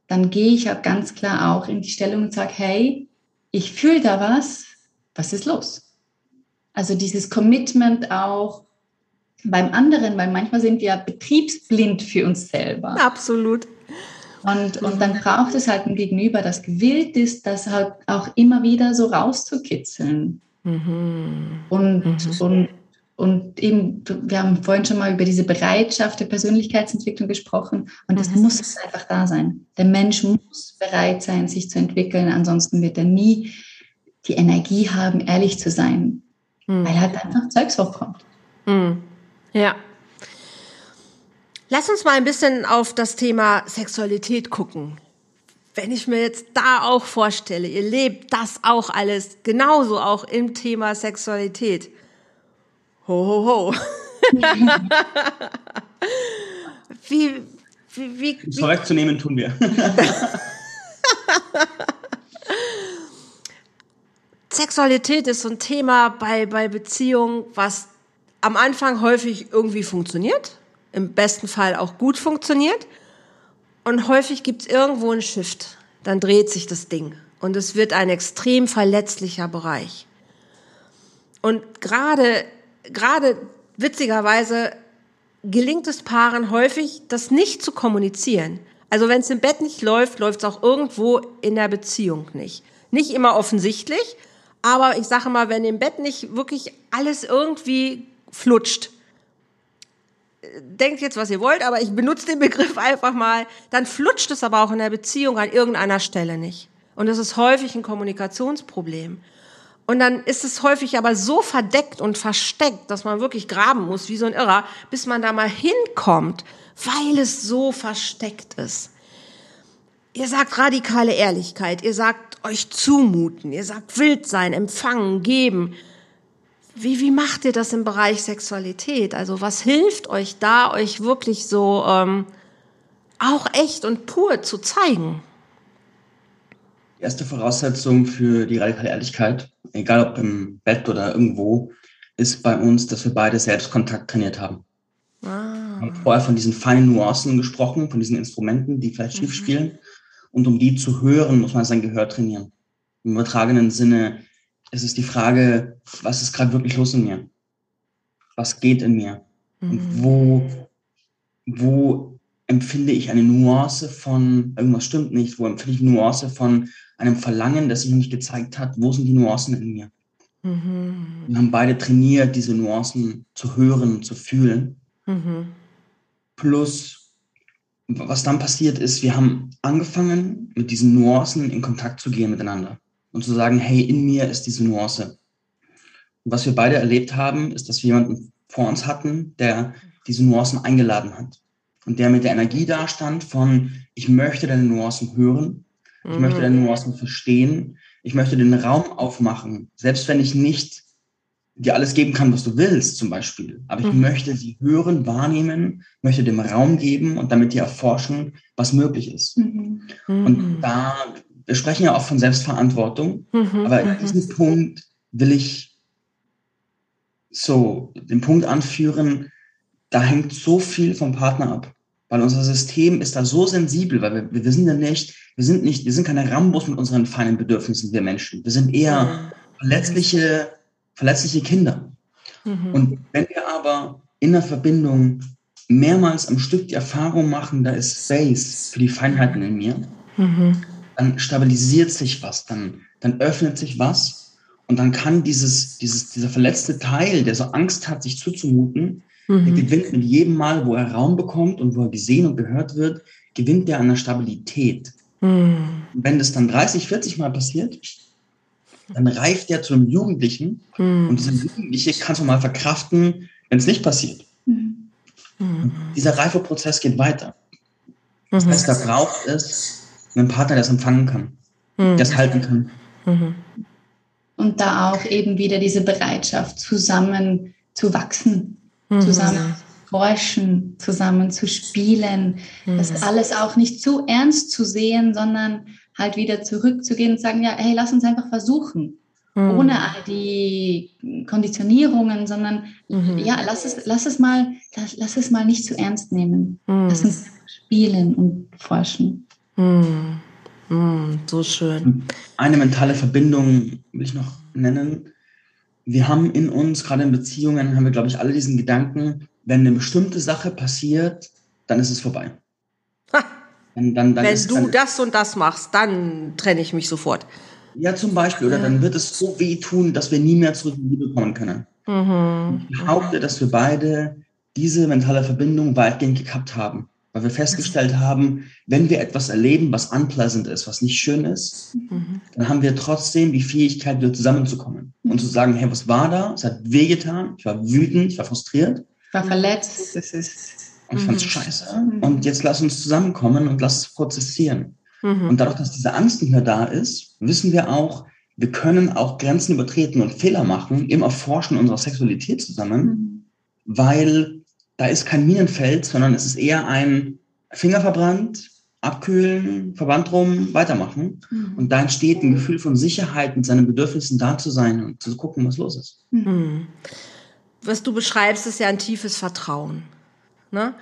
dann gehe ich auch ganz klar auch in die Stellung und sage, hey, ich fühle da was, was ist los? Also dieses Commitment auch, beim anderen, weil manchmal sind wir betriebsblind für uns selber. Absolut. Und, und dann braucht es halt ein Gegenüber, das gewillt ist, das halt auch immer wieder so rauszukitzeln. Mhm. Und, mhm. und, und eben, wir haben vorhin schon mal über diese Bereitschaft der Persönlichkeitsentwicklung gesprochen und das mhm. muss einfach da sein. Der Mensch muss bereit sein, sich zu entwickeln, ansonsten wird er nie die Energie haben, ehrlich zu sein, mhm. weil halt einfach Zeugs hochkommt. Mhm. Ja. Lass uns mal ein bisschen auf das Thema Sexualität gucken. Wenn ich mir jetzt da auch vorstelle, ihr lebt das auch alles genauso auch im Thema Sexualität. Ho, ho, ho. (laughs) wie, wie, wie, wie vorwegzunehmen tun wir. (laughs) Sexualität ist so ein Thema bei, bei Beziehungen, was am Anfang häufig irgendwie funktioniert, im besten Fall auch gut funktioniert. Und häufig gibt es irgendwo einen Shift. Dann dreht sich das Ding. Und es wird ein extrem verletzlicher Bereich. Und gerade, gerade witzigerweise gelingt es Paaren häufig, das nicht zu kommunizieren. Also wenn es im Bett nicht läuft, läuft es auch irgendwo in der Beziehung nicht. Nicht immer offensichtlich, aber ich sage mal, wenn im Bett nicht wirklich alles irgendwie flutscht, denkt jetzt, was ihr wollt, aber ich benutze den Begriff einfach mal, dann flutscht es aber auch in der Beziehung an irgendeiner Stelle nicht. Und das ist häufig ein Kommunikationsproblem. Und dann ist es häufig aber so verdeckt und versteckt, dass man wirklich graben muss, wie so ein Irrer, bis man da mal hinkommt, weil es so versteckt ist. Ihr sagt radikale Ehrlichkeit, ihr sagt euch zumuten, ihr sagt wild sein, empfangen, geben. Wie, wie macht ihr das im Bereich Sexualität? Also was hilft euch da, euch wirklich so ähm, auch echt und pur zu zeigen? Die erste Voraussetzung für die radikale Ehrlichkeit, egal ob im Bett oder irgendwo, ist bei uns, dass wir beide Selbstkontakt trainiert haben. Ah. Wir haben vorher von diesen feinen Nuancen gesprochen, von diesen Instrumenten, die vielleicht schief mhm. spielen. Und um die zu hören, muss man sein Gehör trainieren. Im übertragenen Sinne ist es die Frage, was ist gerade wirklich los in mir? Was geht in mir? Mhm. Und wo, wo empfinde ich eine Nuance von, irgendwas stimmt nicht, wo empfinde ich eine Nuance von einem Verlangen, das sich nicht gezeigt hat? Wo sind die Nuancen in mir? Mhm. Wir haben beide trainiert, diese Nuancen zu hören, zu fühlen. Mhm. Plus was dann passiert ist, wir haben angefangen, mit diesen Nuancen in Kontakt zu gehen miteinander und zu sagen, hey, in mir ist diese Nuance. Und was wir beide erlebt haben, ist, dass wir jemanden vor uns hatten, der diese Nuancen eingeladen hat und der mit der Energie dastand von, ich möchte deine Nuancen hören, ich mhm. möchte deine Nuancen verstehen, ich möchte den Raum aufmachen, selbst wenn ich nicht dir alles geben kann, was du willst, zum Beispiel. Aber ich mhm. möchte sie hören, wahrnehmen, möchte dem Raum geben und damit dir erforschen, was möglich ist. Mhm. Und mhm. da, wir sprechen ja auch von Selbstverantwortung, mhm. aber mhm. diesem Punkt will ich so den Punkt anführen, da hängt so viel vom Partner ab. Weil unser System ist da so sensibel, weil wir, wir sind ja nicht, wir sind nicht, wir sind keine Rambos mit unseren feinen Bedürfnissen, wir Menschen. Wir sind eher verletzliche, verletzliche Kinder. Mhm. Und wenn wir aber in der Verbindung mehrmals am Stück die Erfahrung machen, da ist Space für die Feinheiten in mir, mhm. dann stabilisiert sich was, dann, dann öffnet sich was und dann kann dieses, dieses, dieser verletzte Teil, der so Angst hat, sich zuzumuten, mhm. der gewinnt mit jedem Mal, wo er Raum bekommt und wo er gesehen und gehört wird, gewinnt er an der Stabilität. Mhm. wenn das dann 30, 40 Mal passiert, dann reift der zu einem Jugendlichen mhm. und dieser Jugendliche kann es mal verkraften, wenn es nicht passiert. Mhm. Dieser Reifeprozess geht weiter. Das mhm. heißt, da braucht es einen Partner, der es empfangen kann, mhm. der es halten kann. Mhm. Und da auch eben wieder diese Bereitschaft, zusammen zu wachsen, mhm. zusammen forschen, zusammen zu spielen, das alles auch nicht zu ernst zu sehen, sondern halt wieder zurückzugehen und sagen, ja, hey, lass uns einfach versuchen. Mhm. Ohne all die Konditionierungen, sondern mhm. ja, lass es, lass es mal, lass, lass, es mal nicht zu ernst nehmen. Mhm. Lass uns spielen und forschen. Mhm. Mhm. So schön. Eine mentale Verbindung will ich noch nennen. Wir haben in uns, gerade in Beziehungen, haben wir, glaube ich, alle diesen Gedanken, wenn eine bestimmte Sache passiert, dann ist es vorbei. Dann, dann, dann wenn ist, du das und das machst, dann trenne ich mich sofort. Ja, zum Beispiel. Oder ja. dann wird es so wehtun, dass wir nie mehr zurück in die Liebe kommen können. Mhm. Ich behaupte, dass wir beide diese mentale Verbindung weitgehend gekappt haben. Weil wir festgestellt haben, wenn wir etwas erleben, was unpleasant ist, was nicht schön ist, mhm. dann haben wir trotzdem die Fähigkeit, wieder zusammenzukommen und zu sagen, hey, was war da? Es hat wehgetan, ich war wütend, ich war frustriert. Ich war verletzt, das ist. Und ich fand's mhm. scheiße. Und jetzt lass uns zusammenkommen und lass es prozessieren. Mhm. Und dadurch, dass diese Angst nicht mehr da ist, wissen wir auch, wir können auch Grenzen übertreten und Fehler machen im Erforschen unserer Sexualität zusammen, mhm. weil da ist kein Minenfeld, sondern es ist eher ein Finger verbrannt, abkühlen, Verband drum, weitermachen. Mhm. Und da entsteht ein Gefühl von Sicherheit, mit seinen Bedürfnissen da zu sein und zu gucken, was los ist. Mhm. Was du beschreibst, ist ja ein tiefes Vertrauen. Ne?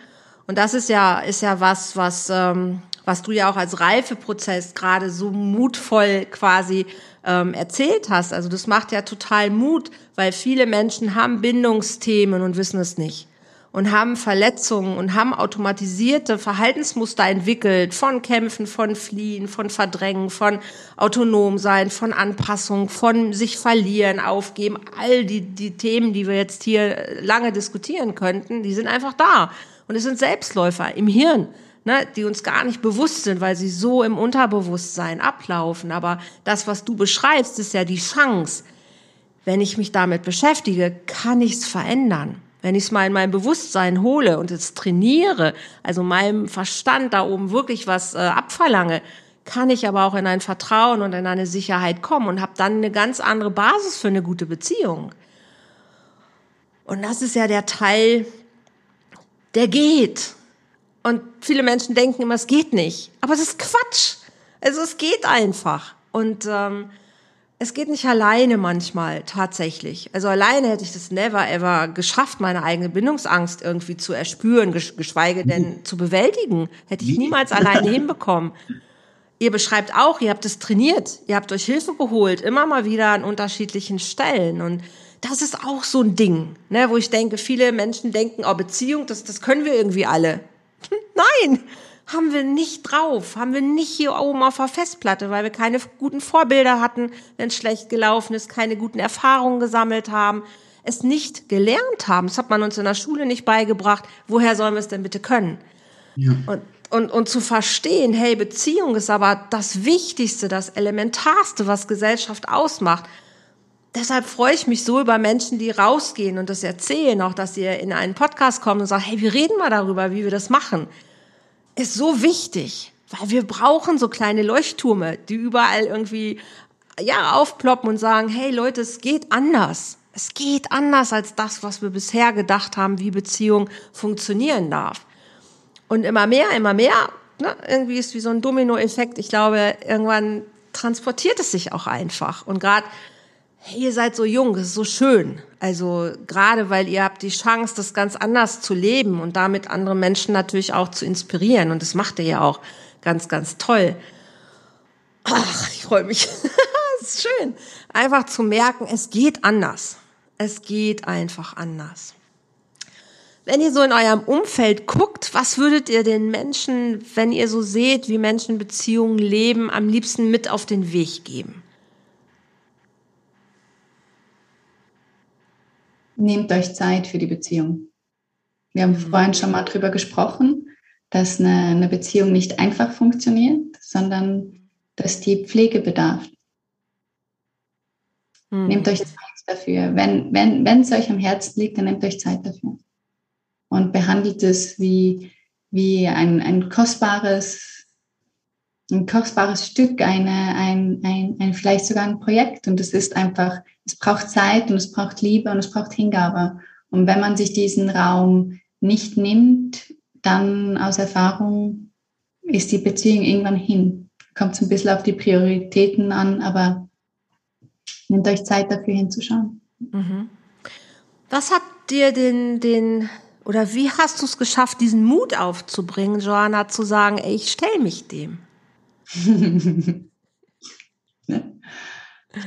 Und das ist ja, ist ja was, was, ähm, was du ja auch als Reifeprozess gerade so mutvoll quasi ähm, erzählt hast. Also das macht ja total Mut, weil viele Menschen haben Bindungsthemen und wissen es nicht und haben Verletzungen und haben automatisierte Verhaltensmuster entwickelt von Kämpfen, von Fliehen, von Verdrängen, von autonom sein, von Anpassung, von sich verlieren, aufgeben. All die, die Themen, die wir jetzt hier lange diskutieren könnten, die sind einfach da. Und es sind Selbstläufer im Hirn. Ne, die uns gar nicht bewusst sind, weil sie so im Unterbewusstsein ablaufen. Aber das, was du beschreibst, ist ja die Chance. Wenn ich mich damit beschäftige, kann ich es verändern. Wenn ich es mal in mein Bewusstsein hole und es trainiere, also meinem Verstand da oben wirklich was äh, abverlange, kann ich aber auch in ein Vertrauen und in eine Sicherheit kommen und habe dann eine ganz andere Basis für eine gute Beziehung. Und das ist ja der Teil, der geht. Und viele Menschen denken immer, es geht nicht. Aber es ist Quatsch. Also es geht einfach. Und ähm, es geht nicht alleine manchmal, tatsächlich. Also alleine hätte ich das never ever geschafft, meine eigene Bindungsangst irgendwie zu erspüren, geschweige denn zu bewältigen. Hätte ich niemals alleine hinbekommen. Ihr beschreibt auch, ihr habt es trainiert, ihr habt euch Hilfe geholt, immer mal wieder an unterschiedlichen Stellen. Und das ist auch so ein Ding, ne, wo ich denke, viele Menschen denken, oh, Beziehung, das, das können wir irgendwie alle. (laughs) Nein, haben wir nicht drauf, haben wir nicht hier oben auf der Festplatte, weil wir keine guten Vorbilder hatten, wenn es schlecht gelaufen ist, keine guten Erfahrungen gesammelt haben, es nicht gelernt haben. Das hat man uns in der Schule nicht beigebracht. Woher sollen wir es denn bitte können? Ja. Und, und, und zu verstehen, hey, Beziehung ist aber das Wichtigste, das Elementarste, was Gesellschaft ausmacht. Deshalb freue ich mich so über Menschen, die rausgehen und das erzählen, auch dass ihr in einen Podcast kommt und sagt, hey, wir reden mal darüber, wie wir das machen ist so wichtig, weil wir brauchen so kleine Leuchttürme, die überall irgendwie ja aufploppen und sagen, hey Leute, es geht anders. Es geht anders als das, was wir bisher gedacht haben, wie Beziehung funktionieren darf. Und immer mehr, immer mehr, ne, irgendwie ist wie so ein Dominoeffekt. Ich glaube, irgendwann transportiert es sich auch einfach. Und gerade ihr seid so jung, das ist so schön. Also gerade weil ihr habt die Chance, das ganz anders zu leben und damit andere Menschen natürlich auch zu inspirieren. Und das macht ihr ja auch ganz, ganz toll. Ach, ich freue mich. (laughs) das ist schön. Einfach zu merken, es geht anders. Es geht einfach anders. Wenn ihr so in eurem Umfeld guckt, was würdet ihr den Menschen, wenn ihr so seht, wie Menschen Beziehungen leben, am liebsten mit auf den Weg geben? Nehmt euch Zeit für die Beziehung. Wir haben mhm. vorhin schon mal drüber gesprochen, dass eine, eine Beziehung nicht einfach funktioniert, sondern dass die Pflege bedarf. Mhm. Nehmt euch Zeit dafür. Wenn, wenn, wenn es euch am Herzen liegt, dann nehmt euch Zeit dafür. Und behandelt es wie, wie ein, ein kostbares ein kostbares Stück, eine, ein, ein, ein, vielleicht sogar ein Projekt. Und es ist einfach, es braucht Zeit und es braucht Liebe und es braucht Hingabe. Und wenn man sich diesen Raum nicht nimmt, dann aus Erfahrung ist die Beziehung irgendwann hin. Kommt es ein bisschen auf die Prioritäten an, aber nehmt euch Zeit dafür hinzuschauen. Mhm. Was hat dir den, den, oder wie hast du es geschafft, diesen Mut aufzubringen, Joanna, zu sagen, ey, ich stelle mich dem? (laughs)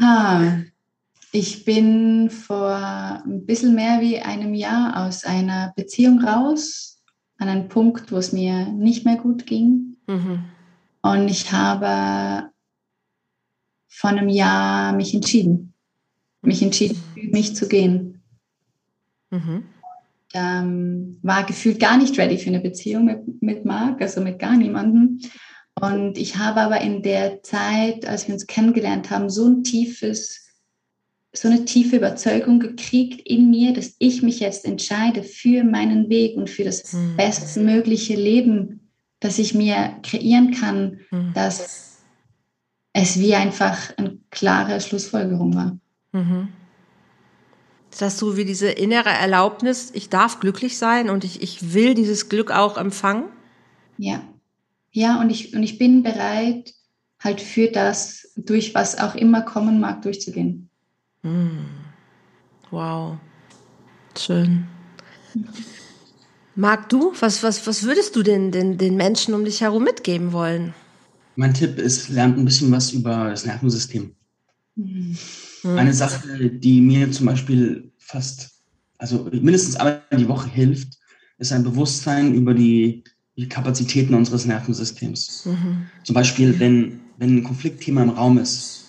ah, ich bin vor ein bisschen mehr wie einem Jahr aus einer Beziehung raus, an einem Punkt, wo es mir nicht mehr gut ging. Mhm. Und ich habe vor einem Jahr mich entschieden, mich entschieden, mich zu gehen. Mhm. Ähm, war gefühlt gar nicht ready für eine Beziehung mit, mit Marc, also mit gar niemandem. Und ich habe aber in der Zeit, als wir uns kennengelernt haben, so ein tiefes so eine tiefe Überzeugung gekriegt in mir, dass ich mich jetzt entscheide für meinen Weg und für das mhm. bestmögliche Leben, das ich mir kreieren kann, mhm. dass es wie einfach eine klare Schlussfolgerung war. Mhm. Das heißt, so wie diese innere Erlaubnis, ich darf glücklich sein und ich, ich will dieses Glück auch empfangen? Ja. Ja, und ich, und ich bin bereit, halt für das, durch was auch immer kommen mag, durchzugehen. Hm. Wow. Schön. Marc, du, was, was, was würdest du denn den, den Menschen um dich herum mitgeben wollen? Mein Tipp ist, lernt ein bisschen was über das Nervensystem. Mhm. Eine Sache, die mir zum Beispiel fast, also mindestens einmal die Woche hilft, ist ein Bewusstsein über die, die Kapazitäten unseres Nervensystems. Mhm. Zum Beispiel, wenn, wenn ein Konfliktthema im Raum ist,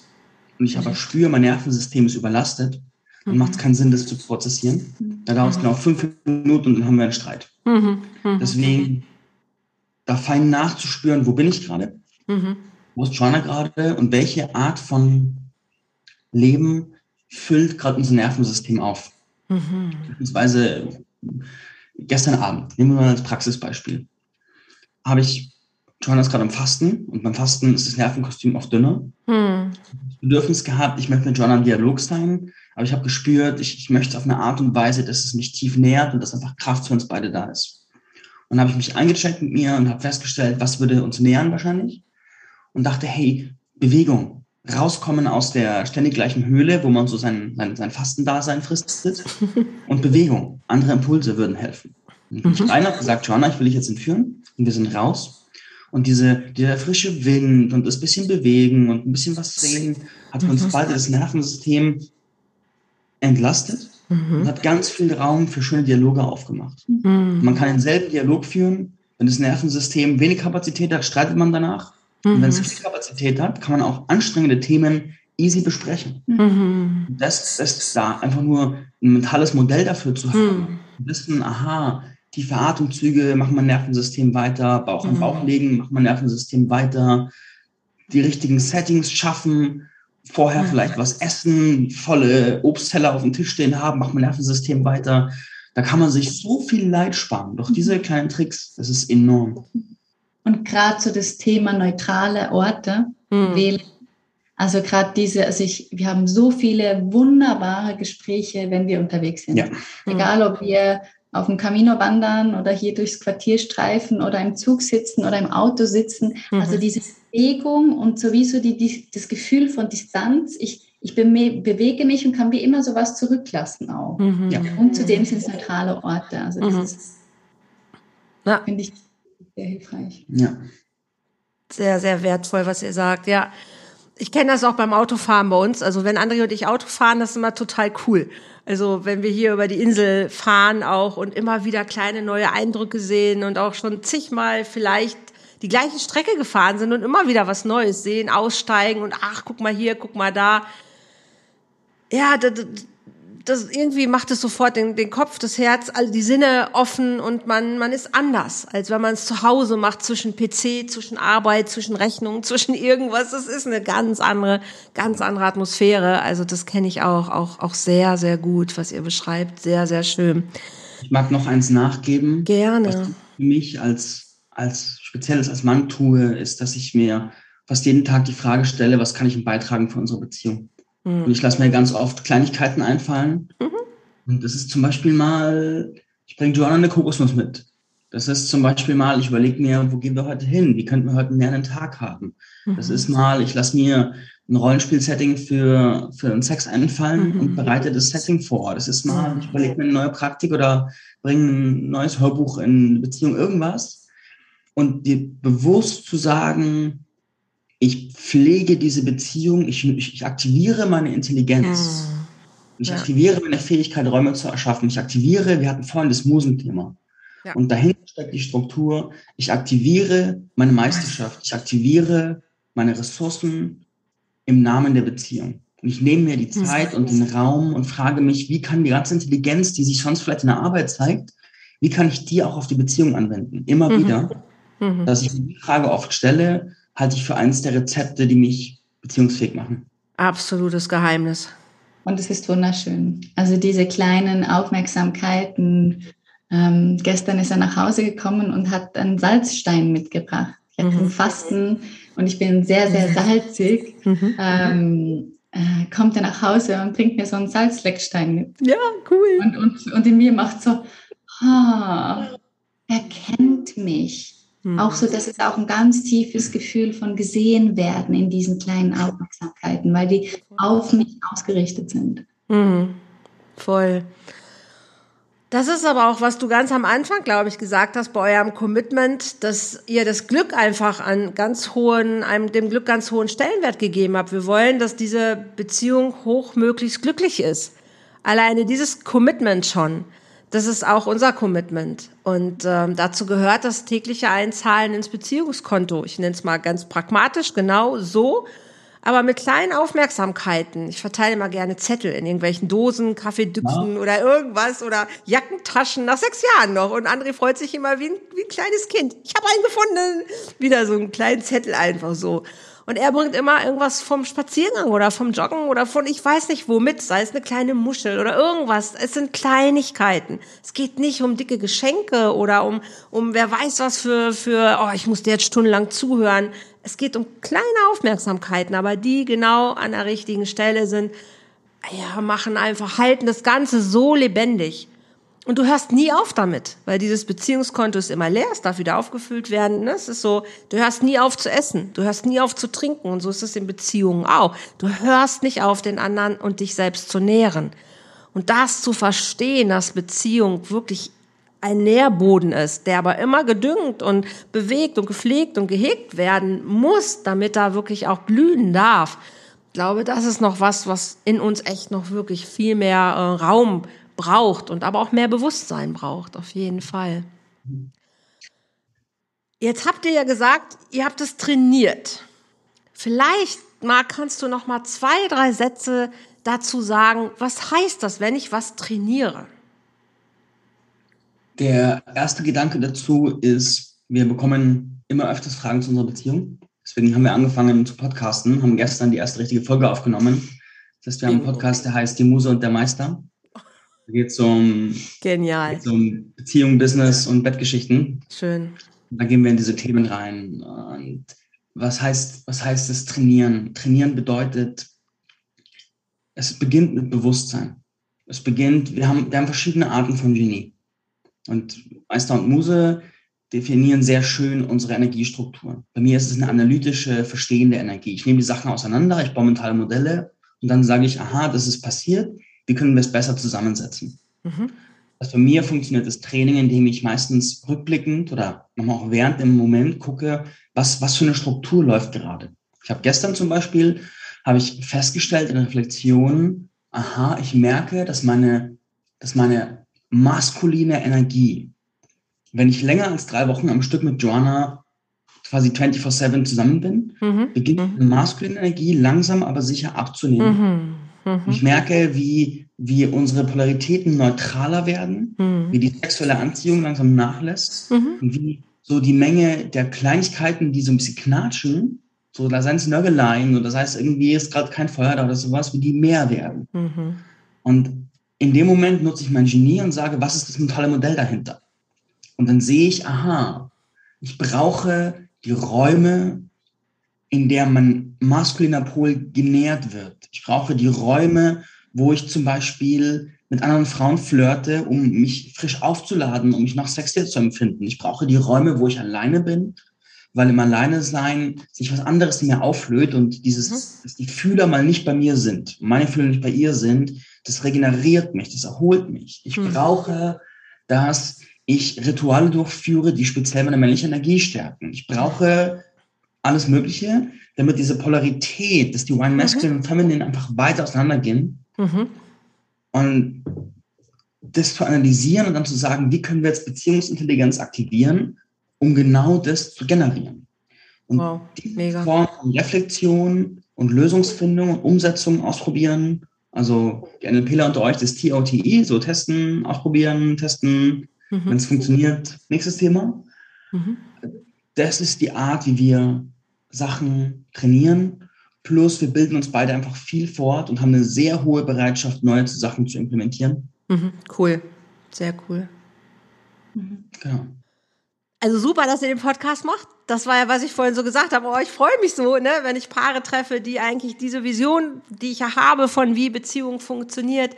und ich aber spüre, mein Nervensystem ist überlastet, dann mhm. macht es keinen Sinn, das zu prozessieren. Da dauert es mhm. genau fünf Minuten und dann haben wir einen Streit. Mhm. mhm. Deswegen da fein nachzuspüren, wo bin ich gerade, mhm. wo ist Joanna gerade und welche Art von Leben füllt gerade unser Nervensystem auf. Mhm. Beispielsweise gestern Abend, nehmen wir mal als Praxisbeispiel, habe ich Johanna ist gerade am Fasten und beim Fasten ist das Nervenkostüm oft dünner. Hm. Bedürfnis gehabt, ich möchte mit Johanna im Dialog sein, aber ich habe gespürt, ich, ich möchte auf eine Art und Weise, dass es mich tief nähert und dass einfach Kraft für uns beide da ist. Und habe ich mich eingecheckt mit mir und habe festgestellt, was würde uns nähern wahrscheinlich. Und dachte, hey, Bewegung, rauskommen aus der ständig gleichen Höhle, wo man so sein, sein, sein Fastendasein fristet. (laughs) und Bewegung, andere Impulse würden helfen. Mhm. rein gesagt, Johanna, ich will dich jetzt entführen. Und wir sind raus. Und diese, dieser frische Wind und das bisschen bewegen und ein bisschen was sehen, hat uns mhm. beide das Nervensystem entlastet mhm. und hat ganz viel Raum für schöne Dialoge aufgemacht. Mhm. Man kann denselben Dialog führen, wenn das Nervensystem wenig Kapazität hat, streitet man danach. Und wenn es mhm. viel Kapazität hat, kann man auch anstrengende Themen easy besprechen. Mhm. Das, das ist da einfach nur ein mentales Modell dafür zu haben. Mhm. Wissen, aha, tiefe Atemzüge, machen mein Nervensystem weiter, Bauch an Bauch mhm. legen, machen mein Nervensystem weiter, die richtigen Settings schaffen, vorher mhm. vielleicht was essen, volle Obstteller auf dem Tisch stehen haben, macht mein Nervensystem weiter. Da kann man sich so viel Leid sparen durch diese mhm. kleinen Tricks. Das ist enorm. Und gerade so das Thema neutrale Orte mhm. wählen. Also gerade diese, also ich, wir haben so viele wunderbare Gespräche, wenn wir unterwegs sind. Ja. Egal, ob wir auf dem Camino wandern oder hier durchs Quartier streifen oder im Zug sitzen oder im Auto sitzen. Mhm. Also diese Bewegung und sowieso die, die, das Gefühl von Distanz. Ich, ich bewege mich und kann wie immer sowas zurücklassen auch. Mhm. Ja. Und zudem sind es neutrale Orte. Also das mhm. ist, ja. finde ich sehr hilfreich. Ja. Sehr, sehr wertvoll, was ihr sagt. Ja, ich kenne das auch beim Autofahren bei uns. Also wenn André und ich Auto fahren, das ist immer total cool. Also wenn wir hier über die Insel fahren auch und immer wieder kleine neue Eindrücke sehen und auch schon zigmal vielleicht die gleiche Strecke gefahren sind und immer wieder was Neues sehen, aussteigen und ach, guck mal hier, guck mal da. Ja, das, das irgendwie macht es sofort den, den Kopf, das Herz, all die Sinne offen und man, man ist anders, als wenn man es zu Hause macht zwischen PC, zwischen Arbeit, zwischen Rechnungen, (laughs) zwischen irgendwas. Das ist eine ganz andere, ganz andere Atmosphäre. Also das kenne ich auch, auch, auch sehr, sehr gut, was ihr beschreibt. Sehr, sehr schön. Ich mag noch eins nachgeben. Gerne. Was für mich als, als spezielles als Mann tue, ist, dass ich mir fast jeden Tag die Frage stelle, was kann ich beitragen für unsere Beziehung? Mhm. Und ich lasse mir ganz oft Kleinigkeiten einfallen. Mhm. Und das ist zum Beispiel mal, ich bringe Joanna eine Kokosnuss mit. Das ist zum Beispiel mal, ich überlege mir, wo gehen wir heute hin? Wie könnten wir heute einen lernenden Tag haben? Mhm. Das ist mal, ich lasse mir ein Rollenspiel-Setting für, für einen Sex einfallen mhm. und bereite das Setting vor. Das ist mal, ich überlege mir eine neue Praktik oder bringe ein neues Hörbuch in Beziehung, irgendwas. Und dir bewusst zu sagen, ich pflege diese Beziehung, ich, ich, ich aktiviere meine Intelligenz. Ich ja. aktiviere meine Fähigkeit, Räume zu erschaffen. Ich aktiviere, wir hatten vorhin das Musenthema. Ja. Und dahinter steckt die Struktur. Ich aktiviere meine Meisterschaft. Ich aktiviere meine Ressourcen im Namen der Beziehung. Und ich nehme mir die hm. Zeit und den Raum und frage mich, wie kann die ganze Intelligenz, die sich sonst vielleicht in der Arbeit zeigt, wie kann ich die auch auf die Beziehung anwenden? Immer mhm. wieder. Mhm. Dass ich die Frage oft stelle, halte ich für eins der Rezepte, die mich beziehungsfähig machen. Absolutes Geheimnis. Und es ist wunderschön. Also diese kleinen Aufmerksamkeiten. Ähm, gestern ist er nach Hause gekommen und hat einen Salzstein mitgebracht. Ich hatte mhm. Fasten und ich bin sehr, sehr salzig. Mhm. Ähm, äh, kommt er nach Hause und bringt mir so einen Salzleckstein mit. Ja, cool. Und, und, und in mir macht so, ah, er kennt mich. Mhm. Auch so, das ist auch ein ganz tiefes Gefühl von gesehen werden in diesen kleinen Aufmerksamkeiten, weil die auf mich ausgerichtet sind. Mhm. Voll. Das ist aber auch, was du ganz am Anfang, glaube ich, gesagt hast bei eurem Commitment, dass ihr das Glück einfach an ganz hohen, einem dem Glück ganz hohen Stellenwert gegeben habt. Wir wollen, dass diese Beziehung hochmöglichst glücklich ist. Alleine dieses Commitment schon das ist auch unser Commitment. Und ähm, dazu gehört das tägliche Einzahlen ins Beziehungskonto. Ich nenne es mal ganz pragmatisch, genau so, aber mit kleinen Aufmerksamkeiten. Ich verteile immer gerne Zettel in irgendwelchen Dosen, Kaffeedüchsen ja. oder irgendwas oder Jackentaschen nach sechs Jahren noch. Und André freut sich immer wie ein, wie ein kleines Kind. Ich habe einen gefunden. Wieder so einen kleinen Zettel einfach so. Und er bringt immer irgendwas vom Spaziergang oder vom Joggen oder von ich weiß nicht wo mit, sei es eine kleine Muschel oder irgendwas. Es sind Kleinigkeiten. Es geht nicht um dicke Geschenke oder um, um wer weiß was für, für, oh, ich muss dir jetzt stundenlang zuhören. Es geht um kleine Aufmerksamkeiten, aber die genau an der richtigen Stelle sind, ja, machen einfach, halten das Ganze so lebendig. Und du hörst nie auf damit, weil dieses Beziehungskonto ist immer leer, es darf wieder aufgefüllt werden. Ne? Es ist so, du hörst nie auf zu essen, du hörst nie auf zu trinken und so ist es in Beziehungen auch. Du hörst nicht auf, den anderen und dich selbst zu nähren. Und das zu verstehen, dass Beziehung wirklich ein Nährboden ist, der aber immer gedüngt und bewegt und gepflegt und gehegt werden muss, damit da wirklich auch blühen darf. Ich glaube, das ist noch was, was in uns echt noch wirklich viel mehr äh, Raum braucht und aber auch mehr Bewusstsein braucht, auf jeden Fall. Jetzt habt ihr ja gesagt, ihr habt es trainiert. Vielleicht mal kannst du noch mal zwei, drei Sätze dazu sagen, was heißt das, wenn ich was trainiere? Der erste Gedanke dazu ist, wir bekommen immer öfters Fragen zu unserer Beziehung. Deswegen haben wir angefangen zu podcasten, haben gestern die erste richtige Folge aufgenommen. Das heißt, wir haben einen Podcast, der heißt Die Muse und der Meister. Da geht es um, Genial. Geht's um Beziehung, Business und Bettgeschichten. Schön. Da gehen wir in diese Themen rein. Und was heißt, was heißt es trainieren? Trainieren bedeutet, es beginnt mit Bewusstsein. Es beginnt, wir haben, wir haben verschiedene Arten von Genie. Und Meister und Muse definieren sehr schön unsere Energiestruktur. Bei mir ist es eine analytische, verstehende Energie. Ich nehme die Sachen auseinander, ich baue mentale Modelle und dann sage ich, aha, das ist passiert wie können wir es besser zusammensetzen. Mhm. Also für mir funktioniert das Training, indem ich meistens rückblickend oder nochmal auch während dem Moment gucke, was, was für eine Struktur läuft gerade. Ich habe gestern zum Beispiel, habe ich festgestellt in Reflexion, aha, ich merke, dass meine, dass meine maskuline Energie, wenn ich länger als drei Wochen am Stück mit Joanna quasi 24-7 zusammen bin, mhm. beginnt mhm. maskuline Energie langsam aber sicher abzunehmen. Mhm. Mhm. Ich merke, wie, wie unsere Polaritäten neutraler werden, mhm. wie die sexuelle Anziehung langsam nachlässt mhm. und wie so die Menge der Kleinigkeiten, die so ein bisschen knatschen, so da seien es Nörgeleien oder sei es irgendwie ist gerade kein Feuer da oder sowas, wie die mehr werden. Mhm. Und in dem Moment nutze ich mein Genie und sage, was ist das mentale Modell dahinter? Und dann sehe ich, aha, ich brauche die Räume, in der mein maskuliner Pol genährt wird. Ich brauche die Räume, wo ich zum Beispiel mit anderen Frauen flirte, um mich frisch aufzuladen, um mich nach Sex zu empfinden. Ich brauche die Räume, wo ich alleine bin, weil im Alleinesein sich was anderes in mir auflöht und dieses, mhm. dass die Fühler mal nicht bei mir sind, meine Fühler nicht bei ihr sind, das regeneriert mich, das erholt mich. Ich mhm. brauche, dass ich Rituale durchführe, die speziell meine männliche Energie stärken. Ich brauche alles Mögliche, damit diese Polarität, dass die Wine Masculine mhm. und Feminine einfach weiter auseinandergehen. Mhm. Und das zu analysieren und dann zu sagen, wie können wir jetzt Beziehungsintelligenz aktivieren, um genau das zu generieren. Und wow, diese mega. Form von Reflexion und Lösungsfindung und Umsetzung ausprobieren, also die NLPler unter euch, das TOTE, so testen, ausprobieren, testen, mhm. wenn es funktioniert, nächstes Thema. Mhm. Das ist die Art, wie wir Sachen trainieren. Plus wir bilden uns beide einfach viel fort und haben eine sehr hohe Bereitschaft, neue Sachen zu implementieren. Mhm, cool, sehr cool. Mhm. Genau. Also super, dass ihr den Podcast macht. Das war ja, was ich vorhin so gesagt habe. Oh, ich freue mich so, ne, wenn ich Paare treffe, die eigentlich diese Vision, die ich ja habe, von wie Beziehung funktioniert,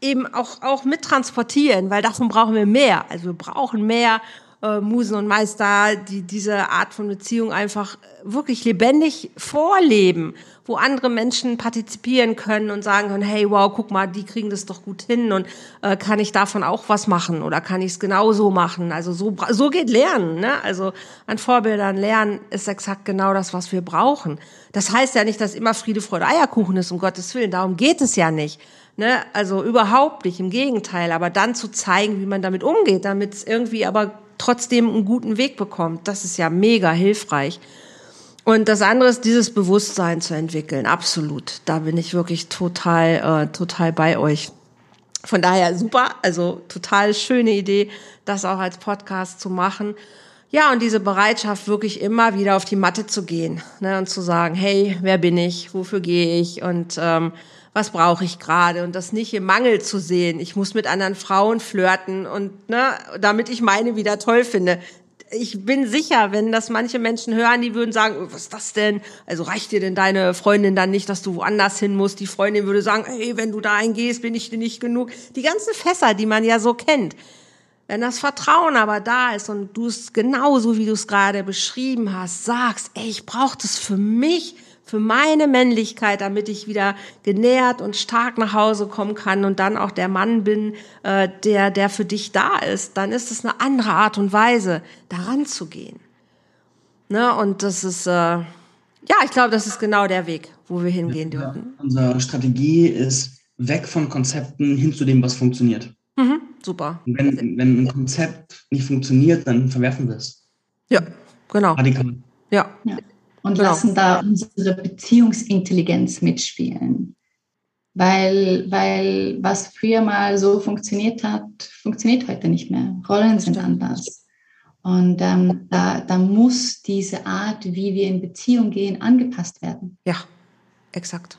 eben auch, auch mittransportieren, weil davon brauchen wir mehr. Also wir brauchen mehr äh, Musen und Meister, die diese Art von Beziehung einfach wirklich lebendig vorleben, wo andere Menschen partizipieren können und sagen können, hey, wow, guck mal, die kriegen das doch gut hin und äh, kann ich davon auch was machen oder kann ich es genauso machen? Also so, so geht Lernen. Ne? Also an Vorbildern lernen ist exakt genau das, was wir brauchen. Das heißt ja nicht, dass immer Friede, Freude, Eierkuchen ist, um Gottes Willen. Darum geht es ja nicht. Ne? Also überhaupt nicht, im Gegenteil. Aber dann zu zeigen, wie man damit umgeht, damit es irgendwie aber trotzdem einen guten Weg bekommt. Das ist ja mega hilfreich. Und das andere ist, dieses Bewusstsein zu entwickeln. Absolut. Da bin ich wirklich total, äh, total bei euch. Von daher super, also total schöne Idee, das auch als Podcast zu machen. Ja, und diese Bereitschaft, wirklich immer wieder auf die Matte zu gehen ne, und zu sagen, hey, wer bin ich, wofür gehe ich und ähm, was brauche ich gerade und das nicht im Mangel zu sehen. Ich muss mit anderen Frauen flirten und ne, damit ich meine wieder toll finde. Ich bin sicher, wenn das manche Menschen hören, die würden sagen, oh, was ist das denn? Also reicht dir denn deine Freundin dann nicht, dass du woanders hin musst? Die Freundin würde sagen, hey, wenn du da eingehst, bin ich dir nicht genug. Die ganzen Fässer, die man ja so kennt. Wenn das Vertrauen aber da ist und du es genauso, wie du es gerade beschrieben hast, sagst, ey, ich brauche das für mich, für meine Männlichkeit, damit ich wieder genährt und stark nach Hause kommen kann und dann auch der Mann bin, äh, der, der für dich da ist, dann ist es eine andere Art und Weise, daran zu gehen. Ne? Und das ist, äh, ja, ich glaube, das ist genau der Weg, wo wir hingehen ja, dürfen. Unsere Strategie ist weg von Konzepten hin zu dem, was funktioniert. Mhm, super. Wenn, wenn ein Konzept nicht funktioniert, dann verwerfen wir es. Ja, genau. Radikal. Ja. ja und genau. lassen da unsere Beziehungsintelligenz mitspielen. Weil, weil was früher mal so funktioniert hat, funktioniert heute nicht mehr. Rollen sind anders. Und ähm, da, da muss diese Art, wie wir in Beziehung gehen, angepasst werden. Ja, exakt.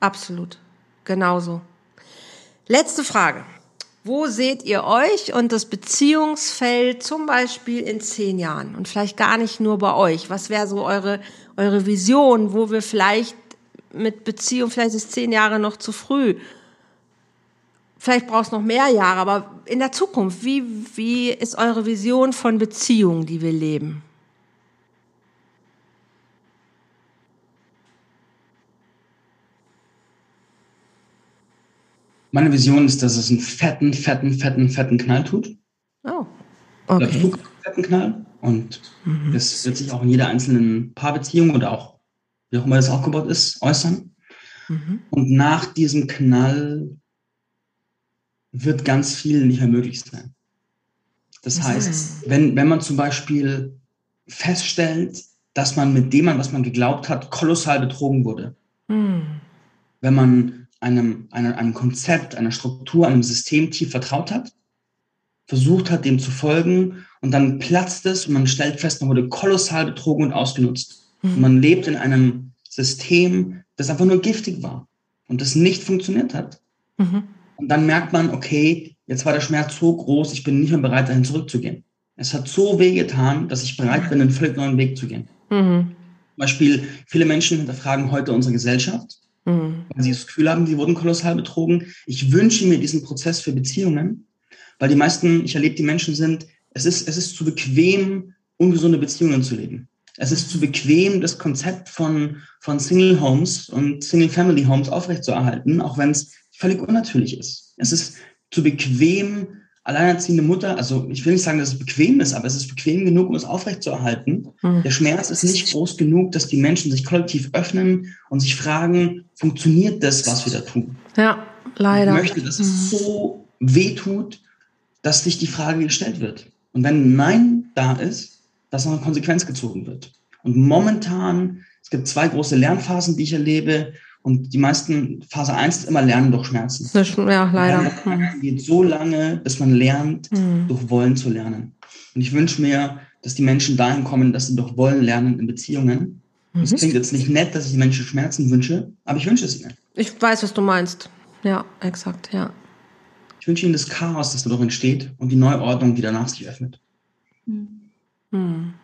Absolut. Genauso. Letzte Frage. Wo seht ihr euch und das Beziehungsfeld zum Beispiel in zehn Jahren? Und vielleicht gar nicht nur bei euch. Was wäre so eure, eure Vision, wo wir vielleicht mit Beziehung, vielleicht ist zehn Jahre noch zu früh. Vielleicht braucht es noch mehr Jahre, aber in der Zukunft, wie, wie ist eure Vision von Beziehungen, die wir leben? Meine Vision ist, dass es einen fetten, fetten, fetten, fetten Knall tut. Oh, okay. Einen fetten Knall. Und mhm. das wird sich auch in jeder einzelnen Paarbeziehung oder auch, wie auch immer das aufgebaut ist, äußern. Mhm. Und nach diesem Knall wird ganz viel nicht mehr möglich sein. Das heißt, wenn, wenn man zum Beispiel feststellt, dass man mit dem, was man geglaubt hat, kolossal betrogen wurde. Mhm. Wenn man einem, einem, einem Konzept, einer Struktur, einem System tief vertraut hat, versucht hat, dem zu folgen und dann platzt es und man stellt fest, man wurde kolossal betrogen und ausgenutzt. Mhm. Und man lebt in einem System, das einfach nur giftig war und das nicht funktioniert hat. Mhm. Und dann merkt man, okay, jetzt war der Schmerz so groß, ich bin nicht mehr bereit, dahin zurückzugehen. Es hat so weh getan, dass ich bereit bin, einen völlig neuen Weg zu gehen. Mhm. Zum Beispiel, viele Menschen hinterfragen heute unsere Gesellschaft mhm. weil sie das Gefühl haben, die wurden kolossal betrogen. Ich wünsche mir diesen Prozess für Beziehungen, weil die meisten, ich erlebe, die Menschen sind, es ist, es ist zu bequem, ungesunde Beziehungen zu leben. Es ist zu bequem, das Konzept von, von Single Homes und Single Family Homes aufrechtzuerhalten, auch wenn es völlig unnatürlich ist. Es ist zu bequem, alleinerziehende Mutter, also ich will nicht sagen, dass es bequem ist, aber es ist bequem genug, um es aufrechtzuerhalten. Mhm. Der Schmerz ist nicht groß genug, dass die Menschen sich kollektiv öffnen und sich fragen, funktioniert das, was wir da tun? Ja, leider. Ich möchte, dass es so weh tut, dass sich die Frage gestellt wird. Und wenn Nein da ist, dass noch eine Konsequenz gezogen wird. Und momentan, es gibt zwei große Lernphasen, die ich erlebe. Und die meisten, Phase 1 ist immer Lernen durch Schmerzen. Ja, leider. Lernen geht so lange, bis man lernt, mhm. durch Wollen zu lernen. Und ich wünsche mir, dass die Menschen dahin kommen, dass sie durch Wollen lernen in Beziehungen. Mhm. Das klingt jetzt nicht nett, dass ich den Menschen Schmerzen wünsche, aber ich wünsche es ihnen. Ich weiß, was du meinst. Ja, exakt, ja. Ich wünsche ihnen das Chaos, das dadurch entsteht und die Neuordnung, die danach sich öffnet. Mhm.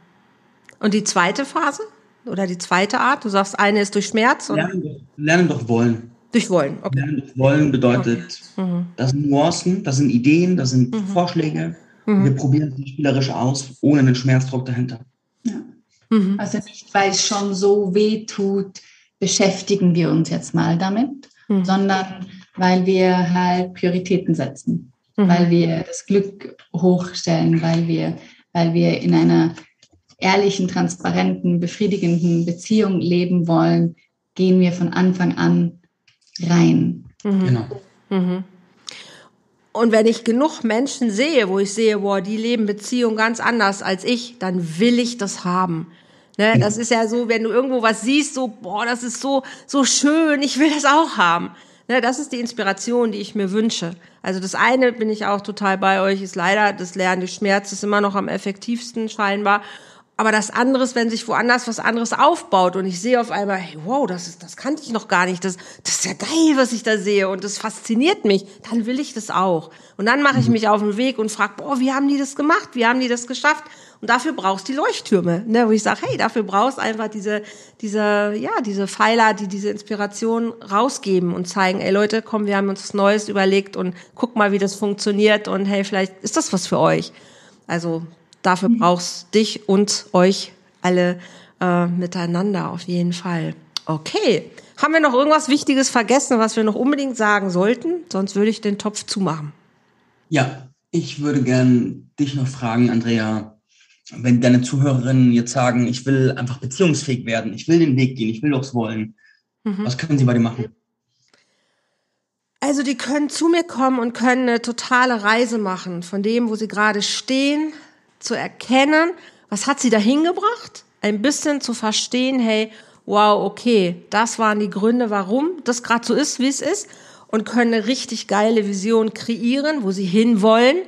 Und die zweite Phase? Oder die zweite Art? Du sagst, eine ist durch Schmerz? Lernen durch, lernen durch Wollen. Durch Wollen, okay. Lernen durch Wollen bedeutet, okay. mhm. das sind Nuancen, das sind Ideen, das sind mhm. Vorschläge. Mhm. Wir probieren es spielerisch aus, ohne einen Schmerzdruck dahinter. Ja. Mhm. Also nicht, weil es schon so weh tut, beschäftigen wir uns jetzt mal damit, mhm. sondern weil wir halt Prioritäten setzen, mhm. weil wir das Glück hochstellen, weil wir, weil wir in einer ehrlichen, transparenten, befriedigenden Beziehung leben wollen, gehen wir von Anfang an rein. Mhm. Genau. Mhm. Und wenn ich genug Menschen sehe, wo ich sehe, boah, die leben Beziehungen ganz anders als ich, dann will ich das haben. Ne, das ist ja so, wenn du irgendwo was siehst, so, boah, das ist so, so schön, ich will das auch haben. Ne, das ist die Inspiration, die ich mir wünsche. Also das eine bin ich auch total bei euch, ist leider das Lernen des Schmerzes immer noch am effektivsten scheinbar. Aber das andere ist, wenn sich woanders was anderes aufbaut und ich sehe auf einmal, hey, wow, das ist, das kannte ich noch gar nicht, das, das ist ja geil, was ich da sehe und das fasziniert mich, dann will ich das auch. Und dann mache ich mhm. mich auf den Weg und frage, boah, wie haben die das gemacht? Wie haben die das geschafft? Und dafür brauchst du die Leuchttürme, ne, wo ich sage, hey, dafür brauchst einfach diese, diese, ja, diese Pfeiler, die diese Inspiration rausgeben und zeigen, ey Leute, komm, wir haben uns was Neues überlegt und guck mal, wie das funktioniert und hey, vielleicht ist das was für euch. Also dafür mhm. brauchst dich und euch alle äh, miteinander auf jeden Fall. Okay. Haben wir noch irgendwas Wichtiges vergessen, was wir noch unbedingt sagen sollten? Sonst würde ich den Topf zumachen. Ja, ich würde gern dich noch fragen, Andrea, wenn deine Zuhörerinnen jetzt sagen, ich will einfach beziehungsfähig werden, ich will den Weg gehen, ich will durchs Wollen, mhm. was können sie bei dir machen? Also die können zu mir kommen und können eine totale Reise machen von dem, wo sie gerade stehen, zu erkennen, was hat sie dahin gebracht, ein bisschen zu verstehen, hey, wow, okay, das waren die Gründe, warum das gerade so ist, wie es ist und können eine richtig geile Vision kreieren, wo sie hinwollen.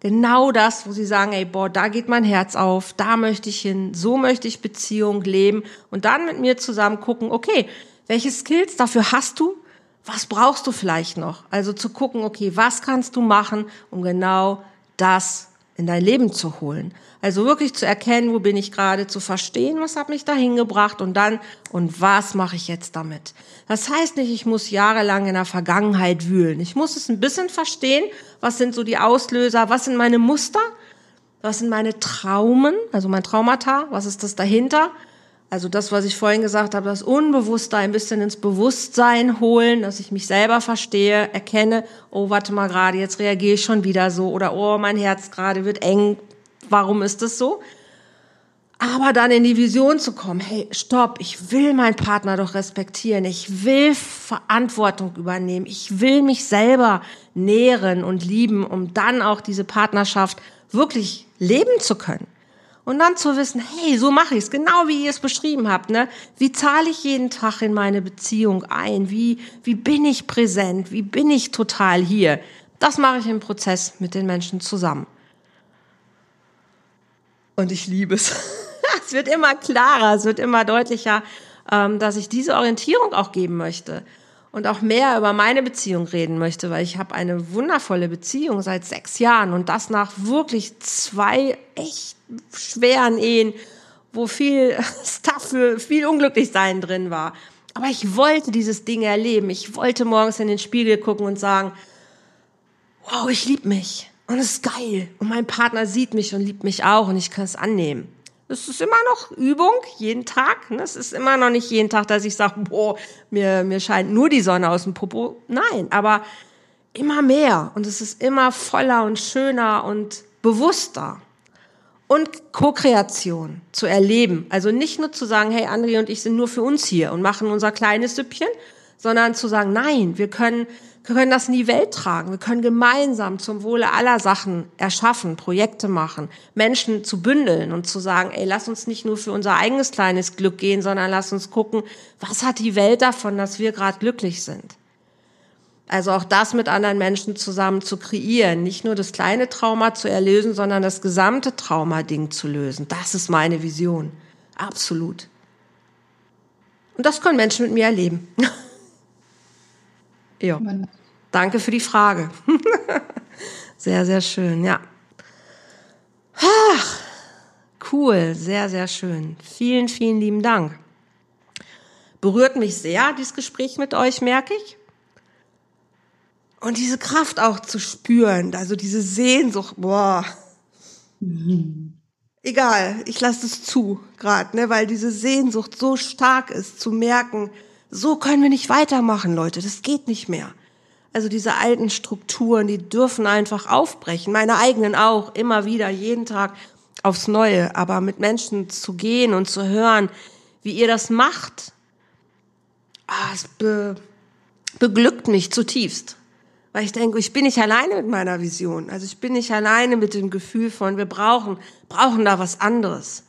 Genau das, wo sie sagen, ey, boah, da geht mein Herz auf, da möchte ich hin, so möchte ich Beziehung leben und dann mit mir zusammen gucken, okay, welche Skills dafür hast du? Was brauchst du vielleicht noch? Also zu gucken, okay, was kannst du machen, um genau das in dein Leben zu holen. Also wirklich zu erkennen, wo bin ich gerade, zu verstehen, was hat mich dahin gebracht und dann, und was mache ich jetzt damit? Das heißt nicht, ich muss jahrelang in der Vergangenheit wühlen. Ich muss es ein bisschen verstehen, was sind so die Auslöser, was sind meine Muster, was sind meine Traumen, also mein Traumata, was ist das dahinter? Also das, was ich vorhin gesagt habe, das Unbewusste ein bisschen ins Bewusstsein holen, dass ich mich selber verstehe, erkenne, oh, warte mal gerade, jetzt reagiere ich schon wieder so oder oh, mein Herz gerade wird eng, warum ist das so? Aber dann in die Vision zu kommen, hey, stopp, ich will meinen Partner doch respektieren, ich will Verantwortung übernehmen, ich will mich selber nähren und lieben, um dann auch diese Partnerschaft wirklich leben zu können. Und dann zu wissen, hey, so mache ich es, genau wie ihr es beschrieben habt. Ne? Wie zahle ich jeden Tag in meine Beziehung ein? Wie, wie bin ich präsent? Wie bin ich total hier? Das mache ich im Prozess mit den Menschen zusammen. Und ich liebe es. (laughs) es wird immer klarer, es wird immer deutlicher, ähm, dass ich diese Orientierung auch geben möchte und auch mehr über meine Beziehung reden möchte, weil ich habe eine wundervolle Beziehung seit sechs Jahren und das nach wirklich zwei echt schweren Ehen, wo viel (laughs) Stuff viel Unglücklichsein drin war. Aber ich wollte dieses Ding erleben. Ich wollte morgens in den Spiegel gucken und sagen, wow, ich liebe mich. Und es ist geil. Und mein Partner sieht mich und liebt mich auch und ich kann es annehmen. Es ist immer noch Übung, jeden Tag. Ne? Es ist immer noch nicht jeden Tag, dass ich sage, boah, mir, mir scheint nur die Sonne aus dem Popo. Nein, aber immer mehr. Und es ist immer voller und schöner und bewusster und Co-Kreation zu erleben. Also nicht nur zu sagen, hey, André und ich sind nur für uns hier und machen unser kleines Süppchen, sondern zu sagen, nein, wir können, wir können das in die Welt tragen. Wir können gemeinsam zum Wohle aller Sachen erschaffen, Projekte machen, Menschen zu bündeln und zu sagen, ey, lass uns nicht nur für unser eigenes kleines Glück gehen, sondern lass uns gucken, was hat die Welt davon, dass wir gerade glücklich sind. Also auch das mit anderen Menschen zusammen zu kreieren, nicht nur das kleine Trauma zu erlösen, sondern das gesamte Traumading zu lösen. Das ist meine Vision. Absolut. Und das können Menschen mit mir erleben. (laughs) ja. Danke für die Frage. (laughs) sehr, sehr schön, ja. Ach, cool, sehr, sehr schön. Vielen, vielen lieben Dank. Berührt mich sehr, dieses Gespräch mit euch, merke ich. Und diese Kraft auch zu spüren, also diese Sehnsucht, boah. Egal, ich lasse es zu, gerade, ne, weil diese Sehnsucht so stark ist, zu merken, so können wir nicht weitermachen, Leute, das geht nicht mehr. Also diese alten Strukturen, die dürfen einfach aufbrechen, meine eigenen auch, immer wieder, jeden Tag aufs Neue, aber mit Menschen zu gehen und zu hören, wie ihr das macht, ah, es be beglückt mich zutiefst. Weil ich denke, ich bin nicht alleine mit meiner Vision. Also ich bin nicht alleine mit dem Gefühl von, wir brauchen, brauchen da was anderes.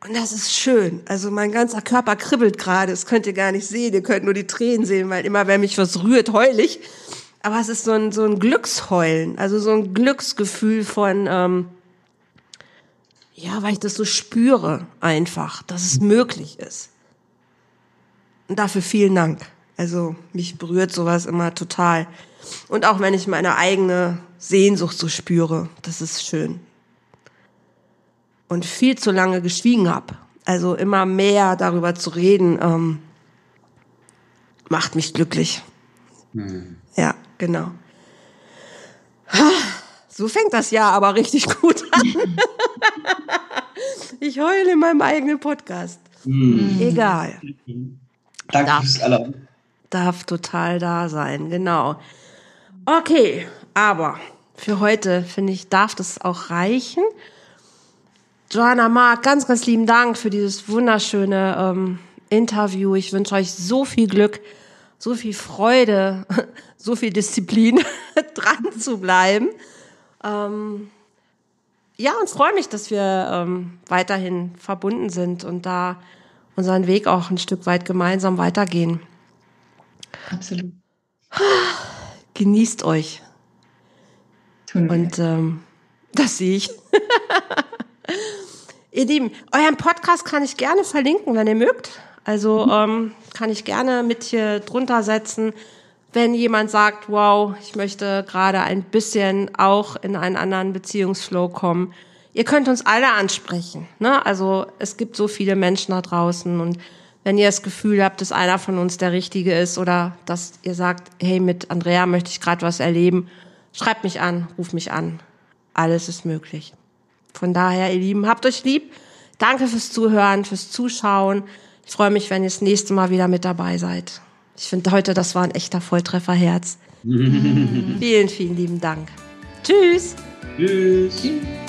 Und das ist schön. Also mein ganzer Körper kribbelt gerade. Das könnt ihr gar nicht sehen. Ihr könnt nur die Tränen sehen, weil immer, wenn mich was rührt, heul ich. Aber es ist so ein, so ein Glücksheulen. Also so ein Glücksgefühl von, ähm, ja, weil ich das so spüre einfach, dass es möglich ist. Und dafür vielen Dank. Also mich berührt sowas immer total. Und auch wenn ich meine eigene Sehnsucht so spüre, das ist schön. Und viel zu lange geschwiegen habe. Also immer mehr darüber zu reden, ähm, macht mich glücklich. Hm. Ja, genau. So fängt das Jahr aber richtig (laughs) gut an. ich heule in meinem eigenen Podcast. Hm. Egal. Danke fürs Erlauben darf total da sein, genau. Okay, aber für heute, finde ich, darf das auch reichen. Joanna Mark, ganz, ganz lieben Dank für dieses wunderschöne ähm, Interview. Ich wünsche euch so viel Glück, so viel Freude, (laughs) so viel Disziplin, (laughs) dran zu bleiben. Ähm, ja, und freue mich, dass wir ähm, weiterhin verbunden sind und da unseren Weg auch ein Stück weit gemeinsam weitergehen. Absolut. (sighs) Genießt euch. Tun wir. Und ähm, (laughs) das sehe ich. Ihr Lieben, euren Podcast kann ich gerne verlinken, wenn ihr mögt. Also mhm. ähm, kann ich gerne mit hier drunter setzen, wenn jemand sagt, wow, ich möchte gerade ein bisschen auch in einen anderen Beziehungsflow kommen. Ihr könnt uns alle ansprechen. Ne? Also es gibt so viele Menschen da draußen und wenn ihr das Gefühl habt, dass einer von uns der Richtige ist oder dass ihr sagt, hey, mit Andrea möchte ich gerade was erleben, schreibt mich an, ruft mich an. Alles ist möglich. Von daher, ihr Lieben, habt euch lieb. Danke fürs Zuhören, fürs Zuschauen. Ich freue mich, wenn ihr das nächste Mal wieder mit dabei seid. Ich finde heute, das war ein echter Volltrefferherz. (laughs) vielen, vielen lieben Dank. Tschüss. Tschüss. Tschüss.